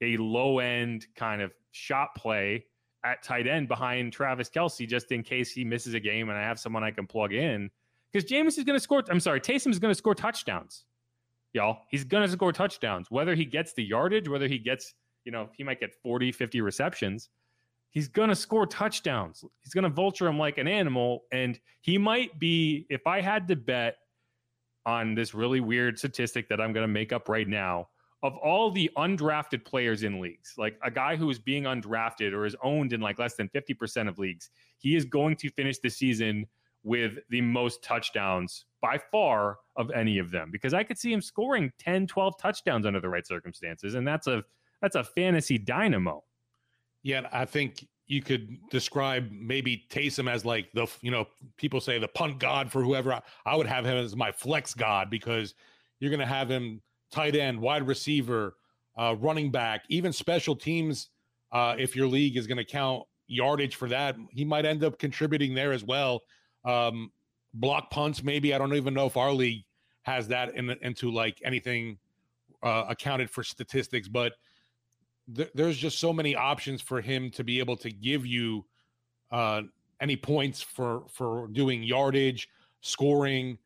a low end kind of shot play at tight end behind Travis Kelce, just in case he misses a game and I have someone I can plug in. Because James is going to score. I'm sorry, Taysom is going to score touchdowns, y'all. He's going to score touchdowns, whether he gets the yardage, whether he gets, you know, he might get 40, 50 receptions he's going to score touchdowns. He's going to vulture him like an animal. And he might be, if I had to bet on this really weird statistic that I'm going to make up right now, of all the undrafted players in leagues, like a guy who is being undrafted or is owned in like less than 50% of leagues, he is going to finish the season with the most touchdowns by far of any of them because I could see him scoring 10, 12 touchdowns under the right circumstances. And that's a, that's a fantasy dynamo. Yeah, I think you could describe maybe Taysom as like the you know people say the punt god for whoever. I, I would have him as my flex god because you're going to have him tight end, wide receiver, uh, running back, even special teams. Uh, if your league is going to count yardage for that, he might end up contributing there as well. Um, block punts, maybe. I don't even know if our league has that in, into like anything uh, accounted for statistics, but th- there's just so many options for him to be able to give you uh, any points for for doing yardage, scoring.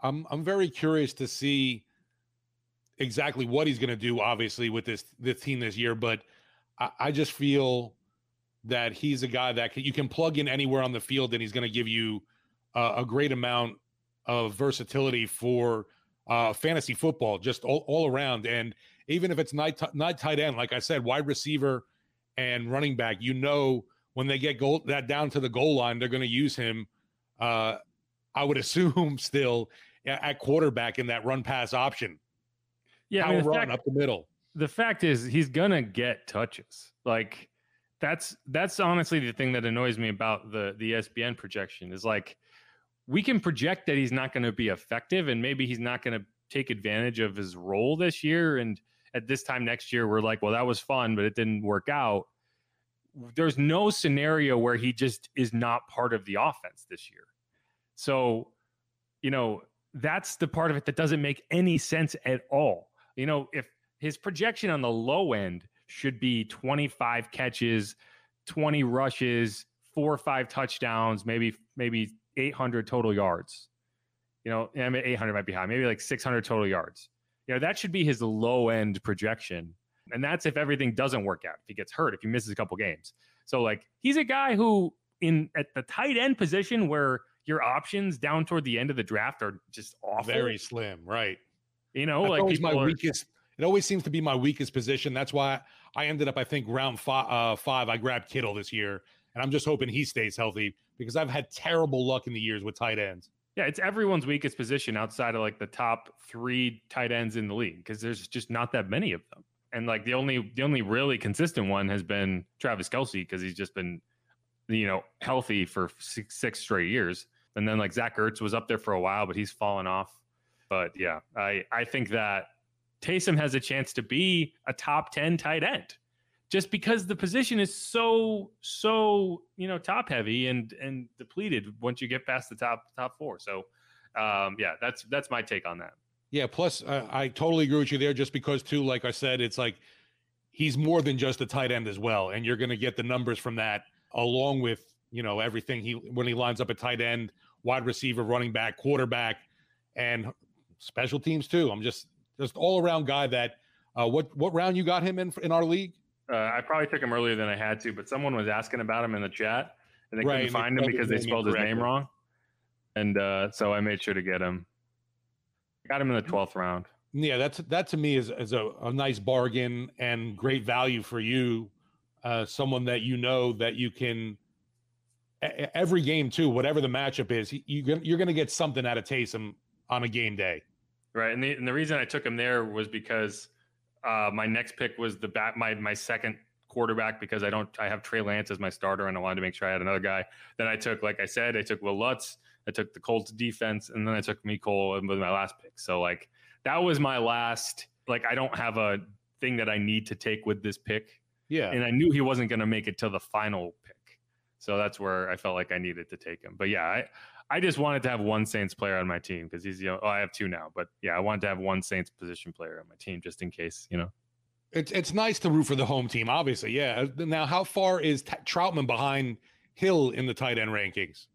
I'm I'm very curious to see exactly what he's going to do. Obviously, with this this team this year, but I, I just feel that he's a guy that can, you can plug in anywhere on the field, and he's going to give you uh, a great amount of versatility for uh, fantasy football, just all, all around. And even if it's not, t- not tight end, like I said, wide receiver and running back, you know, when they get goal that down to the goal line, they're going to use him. Uh, I would assume still at quarterback in that run pass option. Yeah, I mean, the run fact- up the middle. the fact is he's gonna get touches. Like that's that's honestly the thing that annoys me about the the espn projection is like we can project that he's not going to be effective and maybe he's not going to take advantage of his role this year. And at this time next year we're like well that was fun but it didn't work out. There's no scenario where he just is not part of the offense this year. So you know that's the part of it that doesn't make any sense at all you know if his projection on the low end should be 25 catches, 20 rushes, four or five touchdowns, maybe maybe 800 total yards. You know, I mean 800 might be high, maybe like 600 total yards. You know, that should be his low end projection. And that's if everything doesn't work out, if he gets hurt, if he misses a couple games. So like he's a guy who in at the tight end position where your options down toward the end of the draft are just awful. Very slim, right? You know, That's like always my are- weakest. It always seems to be my weakest position. That's why I ended up, I think, round five. Uh, five I grabbed Kittle this year, and I'm just hoping he stays healthy because I've had terrible luck in the years with tight ends. Yeah, it's everyone's weakest position outside of like the top three tight ends in the league because there's just not that many of them. And like the only the only really consistent one has been Travis Kelce because he's just been, you know, healthy for six, six straight years. And then like Zach Ertz was up there for a while, but he's fallen off. But yeah, I I think that Taysom has a chance to be a top ten tight end, just because the position is so so you know top heavy and and depleted once you get past the top top four. So um, yeah, that's that's my take on that. Yeah. Plus, uh, I totally agree with you there. Just because, too, like I said, it's like he's more than just a tight end as well, and you're going to get the numbers from that along with you know everything he when he lines up a tight end, wide receiver, running back, quarterback, and special teams too. I'm just just all around guy that. Uh, what what round you got him in in our league? Uh, I probably took him earlier than I had to, but someone was asking about him in the chat, and they Right, couldn't find him because they spelled his name wrong, and uh, so I made sure to get him. Got him in the twelfth round. Yeah, that's that to me is is a, a nice bargain and great value for you. Uh, someone that you know that you can every game too, whatever the matchup is, you you're gonna- you're going to get something out of Taysom on a game day. Right, and the and the reason I took him there was because uh, my next pick was the back my my second quarterback because I don't I have Trey Lance as my starter and I wanted to make sure I had another guy. Then I took, like I said, I took Will Lutz, I took the Colts defense, and then I took Cole with my last pick. So like that was my last. Like I don't have a thing that I need to take with this pick, Yeah, and I knew he wasn't going to make it to the final pick. So that's where I felt like I needed to take him. But yeah, I, I just wanted to have one Saints player on my team because he's, you know, oh, I have two now. But yeah, I wanted to have one Saints position player on my team just in case, you know. it's it's nice to root for the home team, obviously. Yeah. Now, how far is T- Trautman behind Hill in the tight end rankings?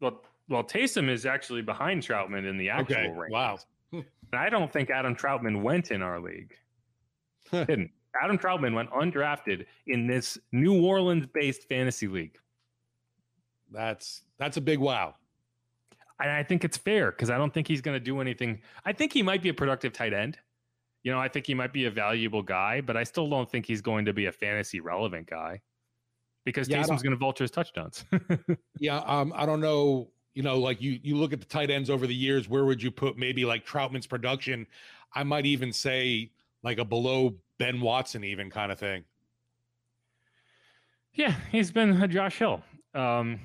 Well, well, Taysom is actually behind Trautman in the actual Okay, rankings. wow. And I don't think Adam Trautman went in our league. Didn't. Adam Trautman went undrafted in this New Orleans-based fantasy league. That's that's a big wow. And I think it's fair because I don't think he's going to do anything. I think he might be a productive tight end. You know, I think he might be a valuable guy, but I still don't think he's going to be a fantasy relevant guy because Yeah, Taysom's going to vulture his touchdowns. Yeah, um, I don't know. You know, like you you look at the tight ends over the years. Where would you put maybe like Trautman's production? I might even say like a below Ben Watson, even kind of thing. yeah, he's been a Josh Hill. Um,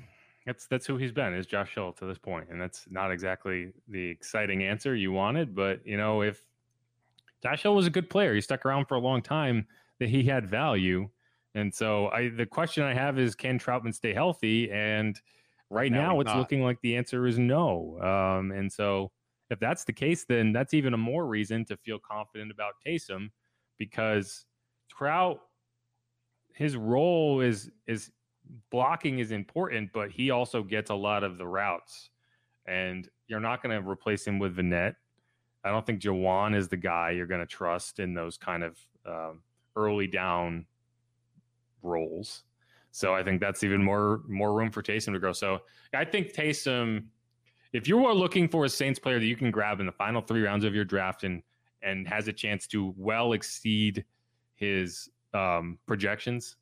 that's that's who he's been is Josh Hill to this point, and that's not exactly the exciting answer you wanted. But you know, if Josh Hill was a good player, he stuck around for a long time, that he had value. And so I the question I have is can Trautman stay healthy? And right now now, it's not. looking like the answer is no. Um, and so if that's the case, then that's even a more reason to feel confident about Taysom because Trout his role is is blocking is important, but he also gets a lot of the routes. And you're not going to replace him with Vannett. I don't think Juwan is the guy you're going to trust in those kind of um, early down roles. So I think that's even more more room for Taysom to grow. So I think Taysom, if you are looking for a Saints player that you can grab in the final three rounds of your draft and and has a chance to well exceed his um, projections,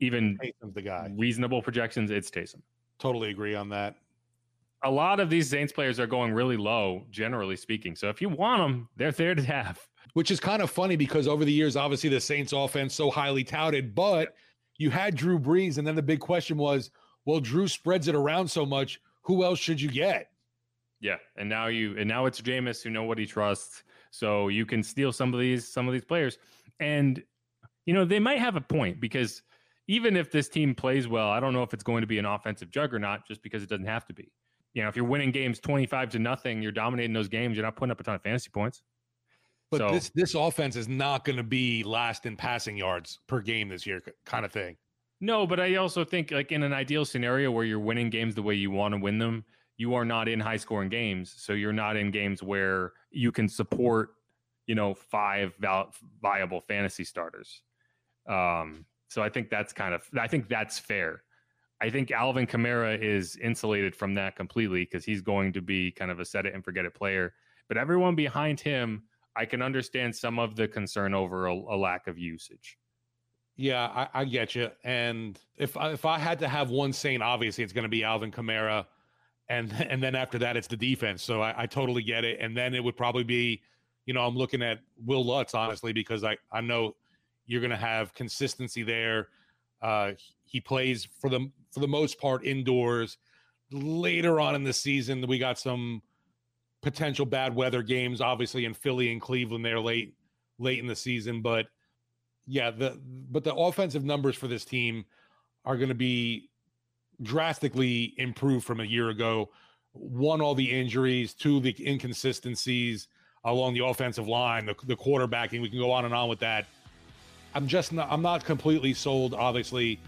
even Taysom's the guy. reasonable projections, it's Taysom. Totally agree on that. A lot of these Saints players are going really low, generally speaking. So if you want them, they're there to have. Which is kind of funny because over the years, obviously the Saints offense so highly touted, but you had Drew Brees, and then the big question was, well, Drew spreads it around so much. Who else should you get? Yeah, and now you and now it's Jameis who know what he trusts, so you can steal some of these some of these players, and you know they might have a point because even if this team plays well, I don't know if it's going to be an offensive juggernaut just because it doesn't have to be. You know, if you're winning games twenty five to nothing, you're dominating those games. You're not putting up a ton of fantasy points. But So- this this offense is not going to be last in passing yards per game this year, kind of thing. No, but I also think like in an ideal scenario where you're winning games the way you want to win them, you are not in high scoring games. So you're not in games where you can support, you know, five val- viable fantasy starters. Um, So I think that's kind of I think that's fair. I think Alvin Kamara is insulated from that completely because he's going to be kind of a set it and forget it player. But everyone behind him, I can understand some of the concern over a, a lack of usage. Yeah, I, I, get you. And if if I had to have one saint, obviously it's going to be Alvin Kamara, and and then after that it's the defense. So I, I totally get it. And then it would probably be, you know, I'm looking at Will Lutz honestly because I I know you're going to have consistency there. Uh, he plays for the for the most part indoors. Later on in the season, we got some potential bad weather games, obviously in Philly and Cleveland there late late in the season. But yeah, the but the offensive numbers for this team are going to be drastically improved from a year ago. One, all the injuries, two, the inconsistencies along the offensive line, the, the quarterbacking. We can go on and on with that. I'm just not, I'm not completely sold, obviously,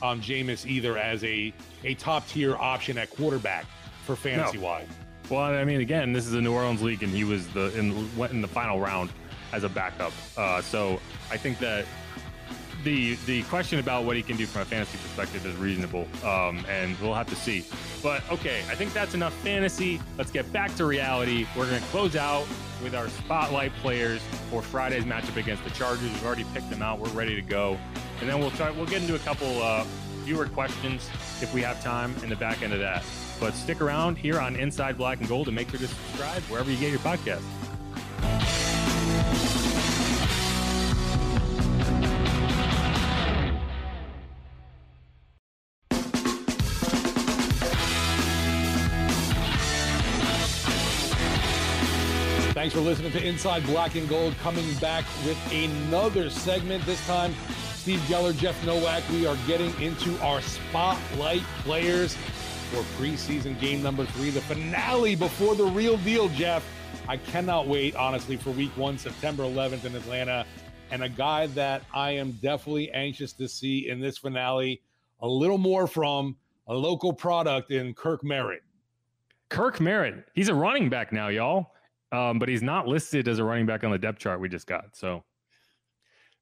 on Jameis either as a a top tier option at quarterback for fantasy no. wise. Well, I mean, again, this is a New Orleans league, and he was the in went in the final round as a backup. Uh, so I think that the the question about what he can do from a fantasy perspective is reasonable, um, and we'll have to see. But okay, I think that's enough fantasy. Let's get back to reality. We're going to close out with our spotlight players for Friday's matchup against the Chargers. We've already picked them out. We're ready to go, and then we'll try. We'll get into a couple uh, viewer questions if we have time in the back end of that. But stick around here on Inside Black and Gold and make sure to subscribe wherever you get your podcast. For listening to Inside Black and Gold, coming back with another segment. This time, Steve Geller, Jeff Nowak. We are getting into our spotlight players for preseason game number three, the finale before the real deal, Jeff. I cannot wait, honestly, for week one, September 11th in Atlanta. And a guy that I am definitely anxious to see in this finale, a little more from a local product in Kirk Merritt. Kirk Merritt, he's a running back now, y'all um, but he's not listed as a running back on the depth chart we just got. So,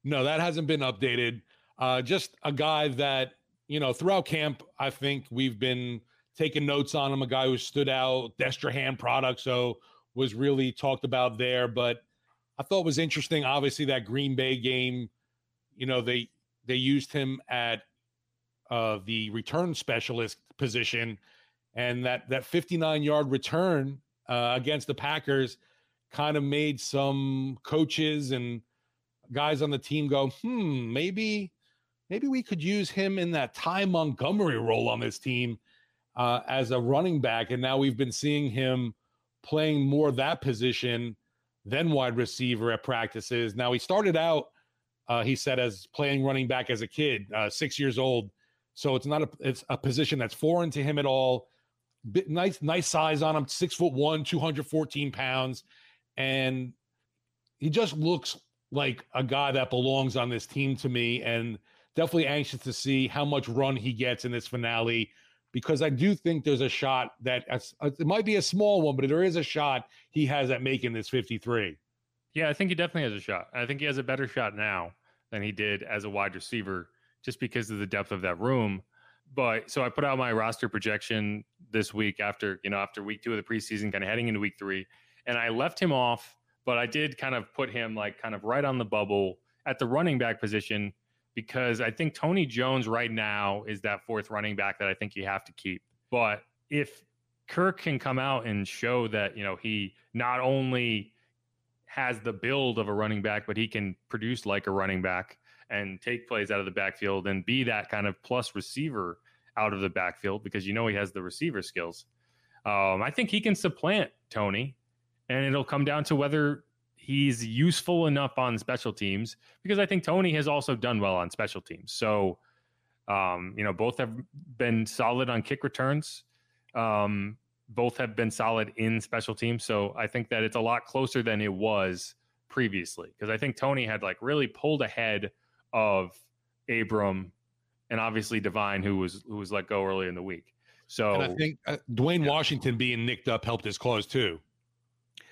no, that hasn't been updated. Uh, just a guy that you know throughout camp, I think we've been taking notes on him. A guy who stood out, Destrehan product, so was really talked about there. But I thought was interesting. Obviously, that Green Bay game, you know, they they used him at uh, the return specialist position, and that that 59 yard return uh, against the Packers kind of made some coaches and guys on the team go, hmm, maybe maybe we could use him in that Ty Montgomery role on this team uh, as a running back. And now we've been seeing him playing more that position than wide receiver at practices. Now he started out, uh, he said, as playing running back as a kid, uh, six years old. So it's not a it's a position that's foreign to him at all bit nice, nice size on him, six foot one, 214 pounds. And he just looks like a guy that belongs on this team to me. And definitely anxious to see how much run he gets in this finale because I do think there's a shot that it might be a small one, but there is a shot he has at making this 53. Yeah, I think he definitely has a shot. I think he has a better shot now than he did as a wide receiver just because of the depth of that room but so I put out my roster projection this week after you know after week two of the preseason, kind of heading into week three, and I left him off, but I did kind of put him like kind of right on the bubble at the running back position because I think Tony Jones right now is that fourth running back that I think you have to keep. But if Kirk can come out and show that you know he not only has the build of a running back, but he can produce like a running back and take plays out of the backfield and be that kind of plus receiver out of the backfield because you know he has the receiver skills. Um, I think he can supplant Tony, and it'll come down to whether he's useful enough on special teams because I think Tony has also done well on special teams. So, um, you know, both have been solid on kick returns. Um, both have been solid in special teams. So I think that it's a lot closer than it was previously because I think Tony had like really pulled ahead of Abram and obviously Devine, who was who was let go early in the week. So and I think uh, Dwayne yeah. Washington being nicked up helped his cause too.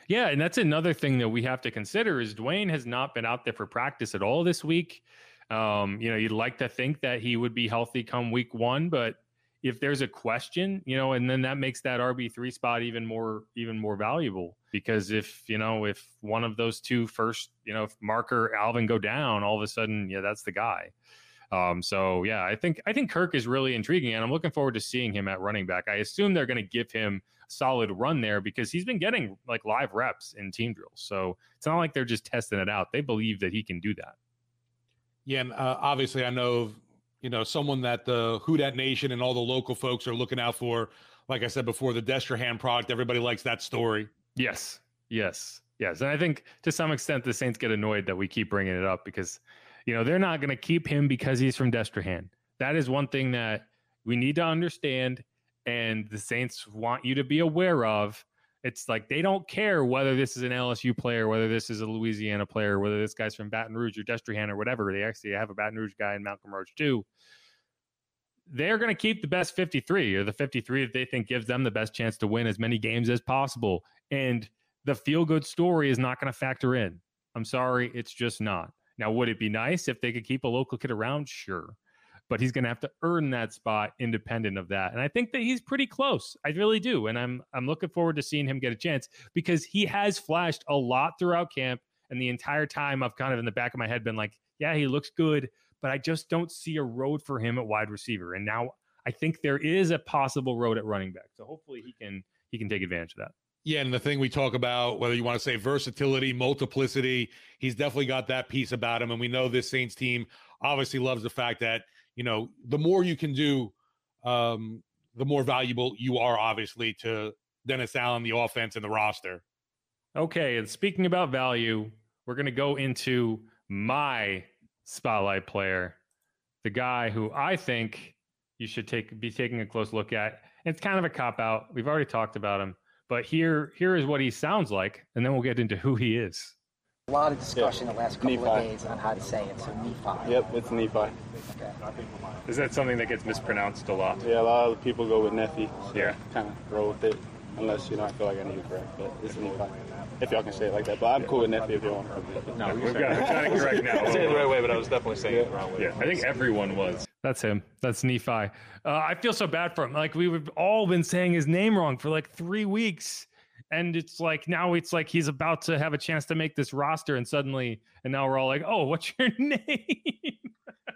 Yeah, and that's another thing that we have to consider is Dwayne has not been out there for practice at all this week. Um, you know, you'd like to think that he would be healthy come week one, but if there's a question, you know, and then that makes that RB three spot even more even more valuable because if you know if one of those two first, you know, if Marker Alvin go down, all of a sudden, yeah, that's the guy. Um, so yeah, I think I think Kirk is really intriguing, and I'm looking forward to seeing him at running back. I assume they're going to give him solid run there because he's been getting like live reps in team drills. So it's not like they're just testing it out. They believe that he can do that. Yeah, and uh, obviously I know you know someone that the Who Dat Nation and all the local folks are looking out for. Like I said before, the Destrehan product. Everybody likes that story. Yes, yes, yes, and I think to some extent the Saints get annoyed that we keep bringing it up because you know, they're not going to keep him because he's from Destrehan. That is one thing that we need to understand, and the Saints want you to be aware of. It's like they don't care whether this is an LSU player, whether this is a Louisiana player, whether this guy's from Baton Rouge or Destrehan or whatever. They actually have a Baton Rouge guy in Malcolm Roach too. They're going to keep the best 53 or the 53 that they think gives them the best chance to win as many games as possible. And the feel good story is not going to factor in. I'm sorry, it's just not. Now, would it be nice if they could keep a local kid around? Sure. But he's going to have to earn that spot independent of that. And I think that he's pretty close. I really do. And I'm I'm looking forward to seeing him get a chance because he has flashed a lot throughout camp. And the entire time I've kind of in the back of my head been like, yeah, he looks good, but I just don't see a road for him at wide receiver. And now I think there is a possible road at running back. So hopefully he can he can take advantage of that. Yeah, and the thing we talk about, whether you want to say versatility, multiplicity, he's definitely got that piece about him. And we know this Saints team obviously loves the fact that, you know, the more you can do, um, the more valuable you are, obviously, to Dennis Allen, the offense, and the roster. Okay. And speaking about value, we're going to go into my spotlight player, the guy who I think you should take be taking a close look at. It's kind of a cop out. We've already talked about him. But here, here is what he sounds like, and then we'll get into who he is. A lot of discussion the last couple Nephi. of days on how to say it. So Nephi. Yep, it's Nephi. Okay. Is that something that gets mispronounced a lot? Yeah, a lot of people go with Nephi. So yeah. Kind of roll with it, unless you know I feel like I need to correct. But it's Nephi. If y'all can say it like that, but I'm cool with Nephi if you want. To. No, we've got to correct now. I said it the right way, but I was definitely saying yeah. it the wrong way. Yeah, I think everyone was. That's him. That's Nephi. Uh, I feel so bad for him. Like we've all been saying his name wrong for like three weeks and it's like now it's like he's about to have a chance to make this roster and suddenly and now we're all like oh what's your name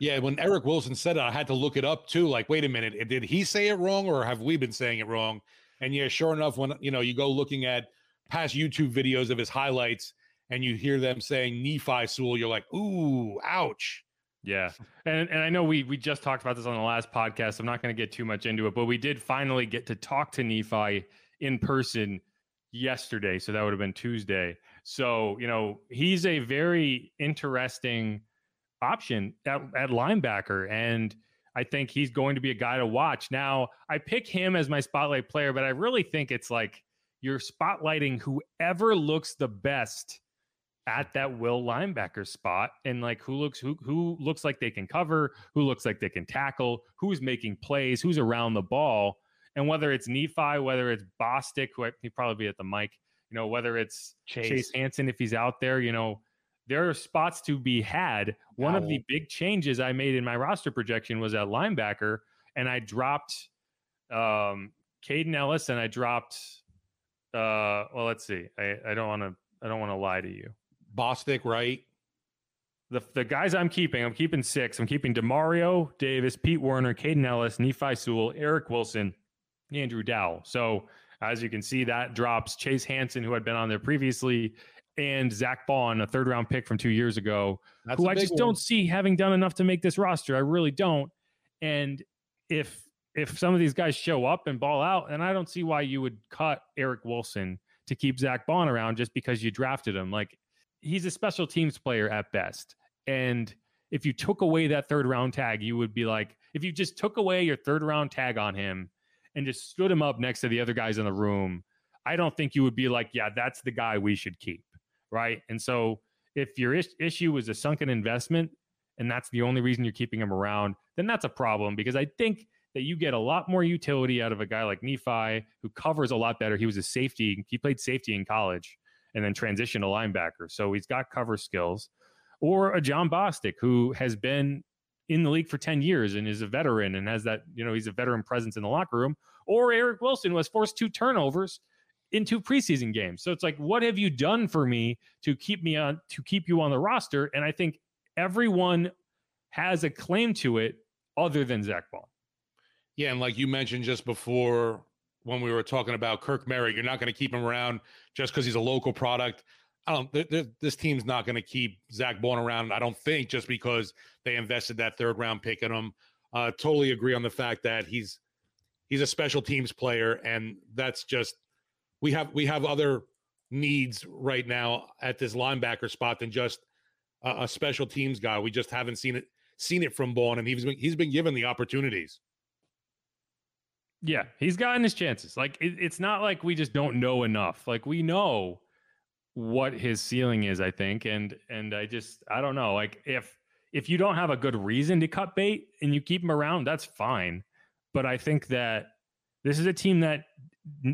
yeah when eric wilson said it i had to look it up too like wait a minute did he say it wrong or have we been saying it wrong and yeah sure enough when you know you go looking at past youtube videos of his highlights and you hear them saying nephi sewell you're like ooh ouch yeah. And and I know we we just talked about this on the last podcast. I'm not going to get too much into it, but we did finally get to talk to Nephi in person yesterday. So that would have been Tuesday. So, you know, he's a very interesting option at, at linebacker. And I think he's going to be a guy to watch. Now, I pick him as my spotlight player, but I really think it's like you're spotlighting whoever looks the best at that will linebacker spot and like who looks who who looks like they can cover, who looks like they can tackle, who's making plays, who's around the ball. And whether it's Nephi, whether it's Bostic, who he'd probably be at the mic, you know, whether it's Chase, Chase Hansen, if he's out there, you know, there are spots to be had. One of the big changes I made in my roster projection was at linebacker, and I dropped um Kaden Elliss and I dropped uh well let's see. I, I don't want to I don't want to lie to you. Bostic, right? The the guys I'm keeping, I'm keeping six. I'm keeping Demario Davis, Pete Werner, Kaden Elliss, Nephi Sewell, Eric Wilson, Andrew Dowell. So as you can see, that drops Chase Hansen, who had been on there previously, and Zach Baun, a third round pick from two years ago, That's who I just one. don't see having done enough to make this roster. I really don't. And if if some of these guys show up and ball out, and I don't see why you would cut Eric Wilson to keep Zach Baun around just because you drafted him. Like he's a special teams player at best. And if you took away that third round tag, you would be like, if you just took away your third round tag on him and just stood him up next to the other guys in the room, I don't think you would be like, yeah, that's the guy we should keep. Right. And so if your is- issue is a sunken investment and that's the only reason you're keeping him around, then that's a problem because I think that you get a lot more utility out of a guy like Nephi who covers a lot better. He was a safety, he played safety in college and then transition to linebacker. So he's got cover skills. or a Jon Bostic who has been in the league for 10 years and is a veteran and has that, you know, he's a veteran presence in the locker room, or Eric Wilson was forced two turnovers in two preseason games. So it's like, what have you done for me to keep me on to keep you on the roster? And I think everyone has a claim to it other than Zach Baun. Yeah, and like you mentioned just before when we were talking about Kirk Merritt, you're not going to keep him around just because he's a local product. I don't. They're, they're, this team's not going to keep Zach Baun around. I don't think just because they invested that third round pick in him. Uh, totally agree on the fact that he's he's a special teams player, and that's just we have we have other needs right now at this linebacker spot than just a, a special teams guy. We just haven't seen it seen it from Baun, and he's been he's been given the opportunities. Yeah, he's gotten his chances. Like it, it's not like we just don't know enough. Like we know what his ceiling is, I think. And and I just I don't know. Like if if you don't have a good reason to cut bait and you keep him around, that's fine. But I think that this is a team that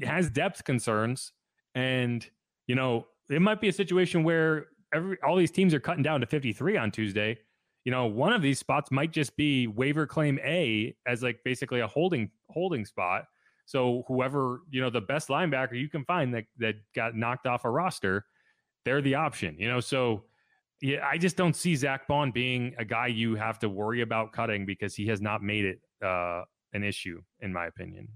has depth concerns, and you know it might be a situation where every all these teams are cutting down to 53 on Tuesday. You know, one of these spots might just be waiver claim A as like basically a holding holding spot. So whoever, you know, the best linebacker you can find that that got knocked off a roster, they're the option, you know. So yeah, I just don't see Zach Baun being a guy you have to worry about cutting because he has not made it uh, an issue, in my opinion.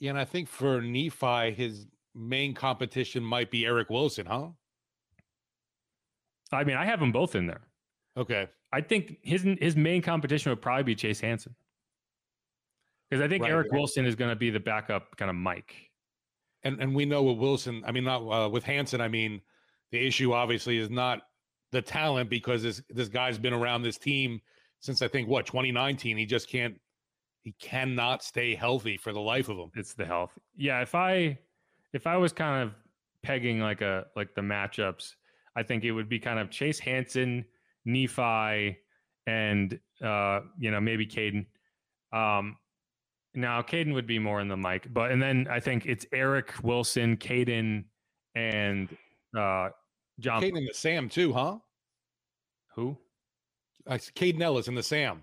Yeah, and I think for Nephi, his main competition might be Eric Wilson, huh? I mean, I have them both in there. Okay. I think his his main competition would probably be Chase Hansen. Because I think right, Eric right. Wilson is going to be the backup kind of Mike. And and we know with Wilson, I mean not uh, with Hansen, I mean the issue obviously is not the talent because this this guy's been around this team since I think what 2019. He just can't he cannot stay healthy for the life of him. It's the health. Yeah, if I if I was kind of pegging like a like the matchups, I think it would be kind of Chase Hansen, Nephi, and uh, you know, maybe Kaden. Um now Kaden would be more in the mic, but and then I think it's Eric Wilson, Kaden, and uh John Kaden and the Sam too, huh? Who? Uh, Kaden Elliss and the Sam.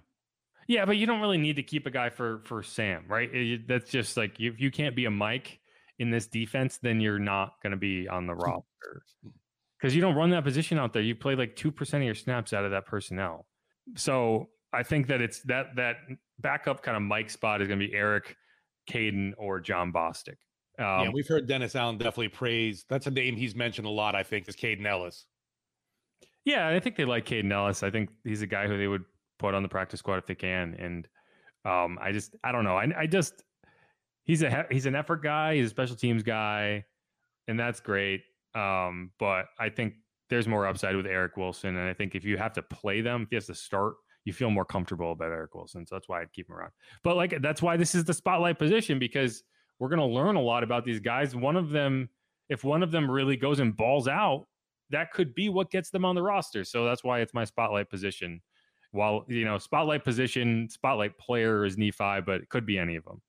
Yeah, but you don't really need to keep a guy for for Sam, right? It, that's just like if you can't be a Mike in this defense, then you're not going to be on the roster because you don't run that position out there. You play like two percent of your snaps out of that personnel. So I think that it's that that backup kind of Mike spot is going to be Eric, Kaden, or Jon Bostic. Um, yeah, we've heard Dennis Allen definitely praise. That's a name he's mentioned a lot. I think is Kaden Elliss. Yeah, I think they like Kaden Elliss. I think he's a guy who they would put on the practice squad if they can. And um, I just, I don't know. I, I just, he's a he's an effort guy. He's a special teams guy, and that's great. Um, but I think there's more upside with Eric Wilson, and I think if you have to play them, if he has to start, you feel more comfortable about Eric Wilson. So that's why I'd keep him around. But like that's why this is the spotlight position because we're to learn a lot about these guys. One of them, if one of them really goes and balls out, that could be what gets them on the roster. So that's why it's my spotlight position. While you know, spotlight position, spotlight player is Nephi, but it could be any of them.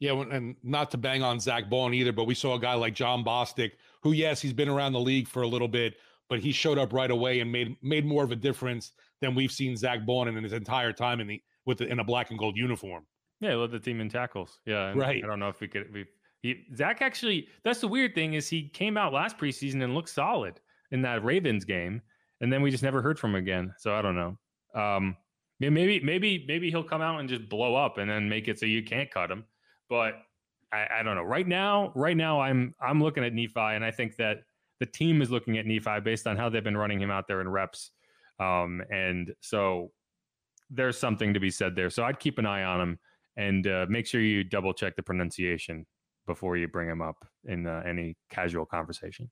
Yeah, and not to bang on Zach Baun either, but we saw a guy like Jon Bostic, who yes, he's been around the league for a little bit, but he showed up right away and made made more of a difference than we've seen Zach Baun in his entire time in the with the, in a black and gold uniform. Yeah, led the team in tackles. Yeah, right. I don't know if we could. We, he, Zack actually. That's the weird thing is he came out last preseason and looked solid in that Ravens game, and then we just never heard from him again. So I don't know. Um, maybe maybe maybe he'll come out and just blow up and then make it so you can't cut him. But I, I don't know. Right now, right now, I'm I'm looking at Nephi, and I think that the team is looking at Nephi based on how they've been running him out there in reps. Um, and so there's something to be said there. So I'd keep an eye on him and uh, make sure you double check the pronunciation before you bring him up in uh, any casual conversation.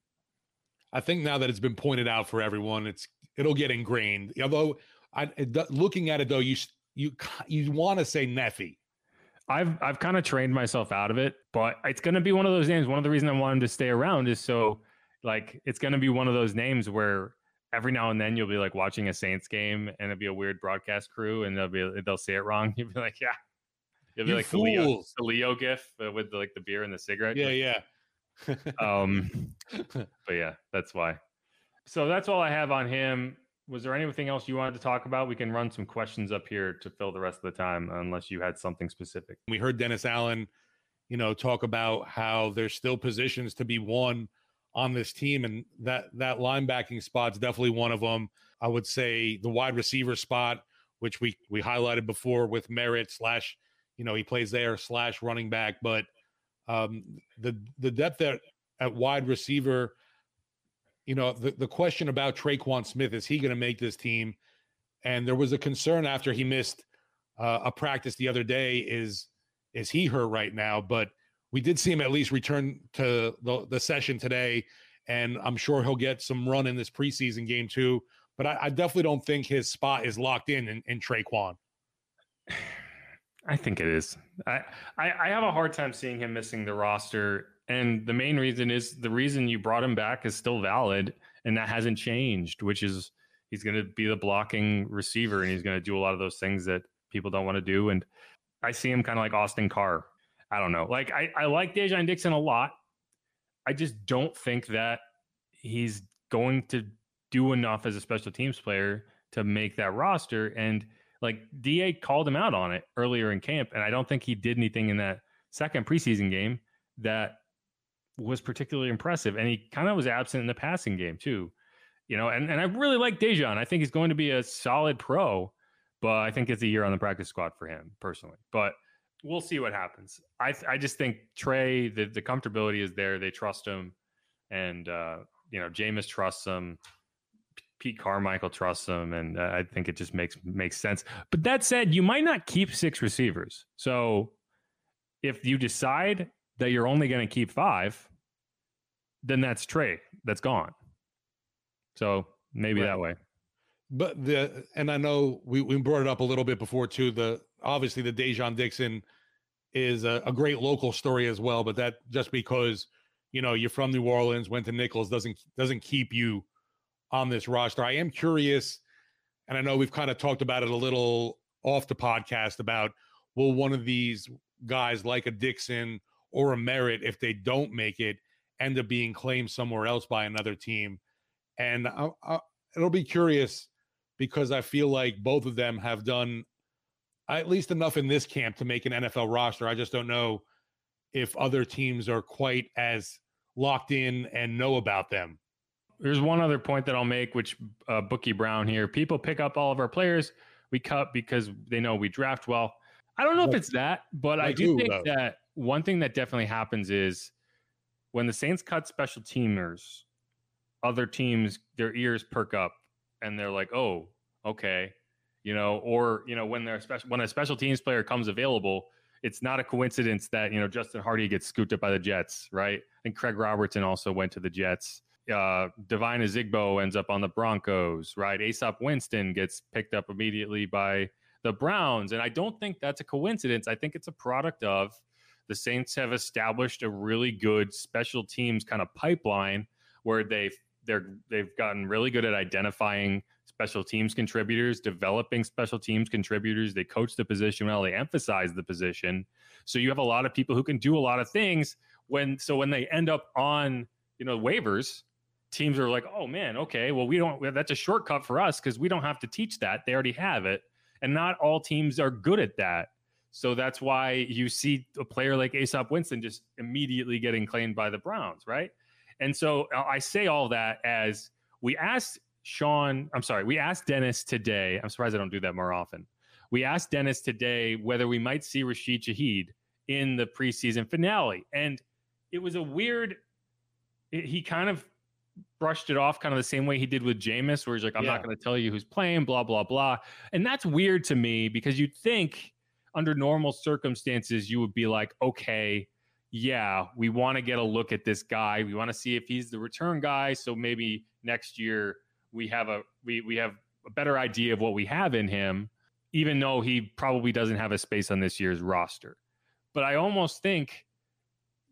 I think now that it's been pointed out for everyone, it's it'll get ingrained. Although, I, looking at it though, you you you want to say Neffy. I've I've kind of trained myself out of it, but it's going to be one of those names. One of the reasons I want him to stay around is so like it's going to be one of those names where every now and then you'll be like watching a Saints game and it'll be a weird broadcast crew and they'll be they'll say it wrong. You'll be like, yeah, It'll be you like the Leo, the Leo gif uh, with the, like the beer and the cigarette. Yeah, yeah. um, but yeah, that's why. So that's all I have on him. Was there anything else you wanted to talk about? We can run some questions up here to fill the rest of the time, unless you had something specific. We heard Dennis Allen, you know, talk about how there's still positions to be won on this team, and that that linebacking spot's definitely one of them. I would say the wide receiver spot, which we we highlighted before with Merritt slash, you know, he plays there slash running back, but um, the the depth at at wide receiver you know, the, the question about Tre'Quan Smith is he going to make this team? And there was a concern after he missed uh, a practice the other day is is he hurt right now? But we did see him at least return to the, the session today, and I'm sure he'll get some run in this preseason game too. But I, I definitely don't think his spot is locked in in, in Tre'Quan. I think it is. I, I, I have a hard time seeing him missing the roster and the main reason is the reason you brought him back is still valid, and that hasn't changed, which is he's going to be the blocking receiver and he's going to do a lot of those things that people don't want to do. And I see him kind of like Austin Carr. I don't know. Like, I, I like Dai'Jean Dixon a lot. I just don't think that he's going to do enough as a special teams player to make that roster. And like DA called him out on it earlier in camp. And I don't think he did anything in that second preseason game that was particularly impressive, and he kind of was absent in the passing game too. You know, and, and I really like Dai'Jean. I think he's going to be a solid pro, but I think it's a year on the practice squad for him personally. But we'll see what happens. I I just think Trey, the the comfortability is there. They trust him, and uh, you know, Jameis trusts him. Pete Carmichael trusts him, and uh, I think it just makes makes sense. But that said, you might not keep six receivers. So if you decide that you're only going to keep five, then that's Trey. That's gone. So maybe right. that way. But the and I know we, we brought it up a little bit before too. The obviously the Dai'Jean Dixon is a, a great local story as well, but that just because you know you're from New Orleans, went to Nicholls doesn't doesn't keep you on this roster. I am curious, and I know we've kind of talked about it a little off the podcast about will one of these guys like a Dixon or a Merritt if they don't make it end up being claimed somewhere else by another team. And I, I, it'll be curious because I feel like both of them have done at least enough in this camp to make an NFL roster. I just don't know if other teams are quite as locked in and know about them. There's one other point that I'll make, which uh, Bookie Brown here. People pick up all of our players we cut because they know we draft well. I don't know if it's that, but I, I do, do think though. that one thing that definitely happens is when the Saints cut special teamers, other teams their ears perk up and they're like, "Oh, okay," you know, or you know when they're special when a special teams player comes available, it's not a coincidence that you know Justin Hardy gets scooped up by the Jets, right? And Craig Robertson also went to the Jets. Uh, Devine Ozigbo ends up on the Broncos, right? Easop Winston gets picked up immediately by the Browns, and I don't think that's a coincidence. I think it's a product of the Saints have established a really good special teams kind of pipeline where they've they're they've gotten really good at identifying special teams contributors, developing special teams contributors. They coach the position well, they emphasize the position. So you have a lot of people who can do a lot of things when so when they end up on, you know, waivers, teams are like, "Oh man, okay, well we don't that's a shortcut for us cuz we don't have to teach that. They already have it." And not all teams are good at that. So that's why you see a player like Easop Winston just immediately getting claimed by the Browns, right? And so uh, I say all that as we asked Sean, I'm sorry, we asked Dennis today. I'm surprised I don't do that more often. We asked Dennis today whether we might see Rashid Shaheed in the preseason finale. And it was a weird, it, he kind of brushed it off kind of the same way he did with Jameis, where he's like, I'm yeah. not going to tell you who's playing, blah, blah, blah. And that's weird to me because you'd think under normal circumstances, you would be like, okay, yeah, we want to get a look at this guy. We want to see if he's the return guy. So maybe next year we have a we we have a better idea of what we have in him, even though he probably doesn't have a space on this year's roster. But I almost think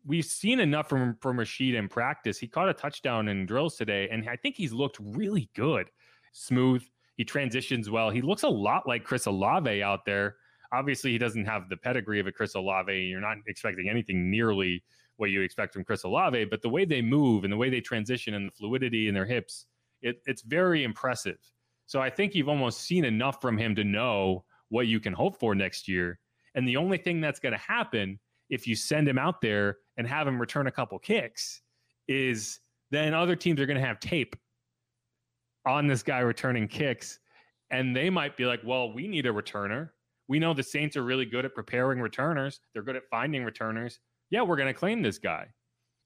we've seen enough from from Rashid in practice. He caught a touchdown in drills today, and I think he's looked really good, smooth. He transitions well. He looks a lot like Chris Olave out there Obviously, he doesn't have the pedigree of a Chris Olave. You're not expecting anything nearly what you expect from Chris Olave, but the way they move and the way they transition and the fluidity in their hips, it, it's very impressive. So I think you've almost seen enough from him to know what you can hope for next year. And the only thing that's going to happen if you send him out there and have him return a couple kicks is then other teams are going to have tape on this guy returning kicks. And they might be like, well, we need a returner. We know the Saints are really good at preparing returners, they're good at finding returners. Yeah, we're going to claim this guy.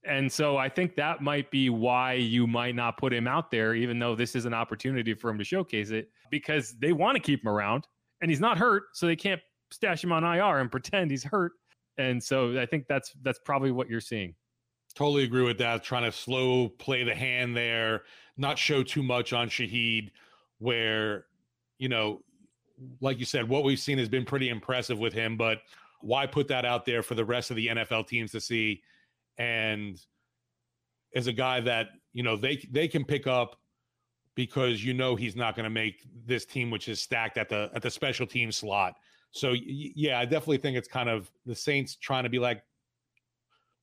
And so I think that might be why you might not put him out there, even though this is an opportunity for him to showcase it, because they want to keep him around and he's not hurt. So they can't stash him on IR and pretend he's hurt. And so I think that's that's probably what you're seeing. Totally agree with that. Trying to slow play the hand there, not show too much on Shaheed, where, you know, like you said, what we've seen has been pretty impressive with him, but why put that out there for the rest of the NFL teams to see? And as a guy that, you know, they they can pick up because you know he's not going to make this team which is stacked at the at the special team slot. So yeah, I definitely think it's kind of the Saints trying to be like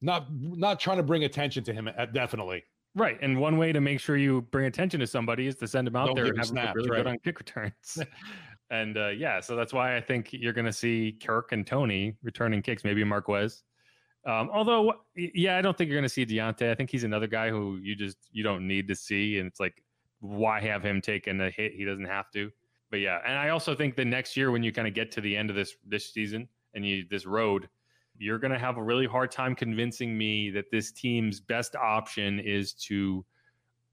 not not trying to bring attention to him. Uh, definitely right. And one way to make sure you bring attention to somebody is to send him out Don't there and have snaps, really right. good on kick returns. and uh, yeah, so that's why I think you're going to see Kirk and Tony returning kicks. Maybe Marquez. Um, although, yeah, I don't think you're going to see Deonte. I think he's another guy who you just you don't need to see, and it's like, why have him taking a hit? He doesn't have to but yeah, and I also think the next year when you kind of get to the end of this this season and you this road, you're going to have a really hard time convincing me that this team's best option is to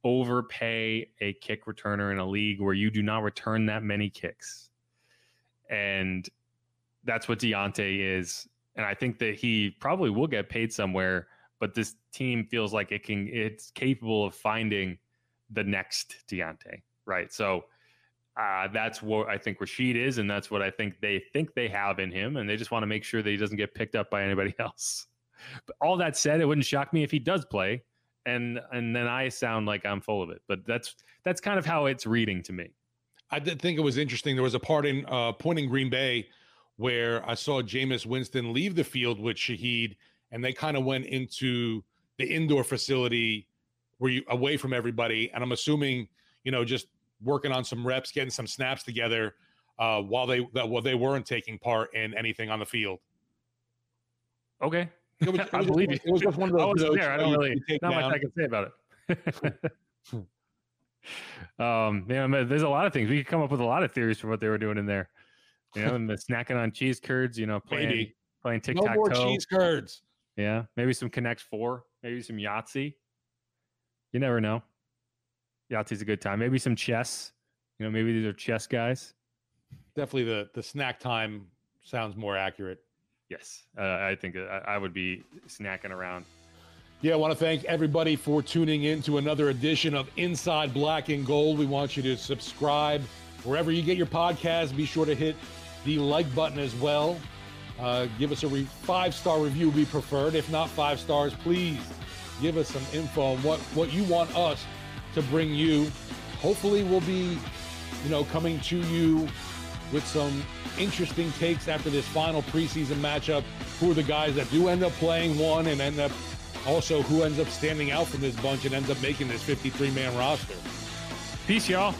overpay a kick returner in a league where you do not return that many kicks. And that's what Deonte is. And I think that he probably will get paid somewhere, but this team feels like it can it's capable of finding the next Deonte. Right. So uh, that's what I think Rashid is, and that's what I think they think they have in him, and they just want to make sure that he doesn't get picked up by anybody else. But all that said, it wouldn't shock me if he does play, and and then I sound like I'm full of it. But that's that's kind of how it's reading to me. I did think it was interesting. There was a part in uh, point in Green Bay where I saw Jameis Winston leave the field with Shaheed, and they kind of went into the indoor facility where you away from everybody. And I'm assuming, you know, just working on some reps, getting some snaps together uh, while they that while they weren't taking part in anything on the field. Okay, it was, it was I believe just, you. It was just one of those. I wasn't there. I don't really not down. much I can say about it. um, yeah, there's a lot of things we could come up with a lot of theories for what they were doing in there. You know, and the snacking on cheese curds. You know, playing maybe. playing tic tac toe. No more cheese curds. Yeah, maybe some Connect Four, maybe some Yahtzee. You never know. Yahtzee's a good time. Maybe some chess. You know, maybe these are chess guys. Definitely the the snack time sounds more accurate. Yes, uh, I think I, I would be snacking around. Yeah, I want to thank everybody for tuning in to another edition of Inside Black and Gold. We want you to subscribe wherever you get your podcast. Be sure to hit the like button as well. Uh, give us a re- five star review, we preferred. If not five stars, please give us some info on what, what you want us to bring you. Hopefully, we'll be, you know, coming to you with some interesting takes after this final preseason matchup. Who are the guys that do end up playing one and end up also who ends up standing out from this bunch and ends up making this 53 man roster? Peace, y'all.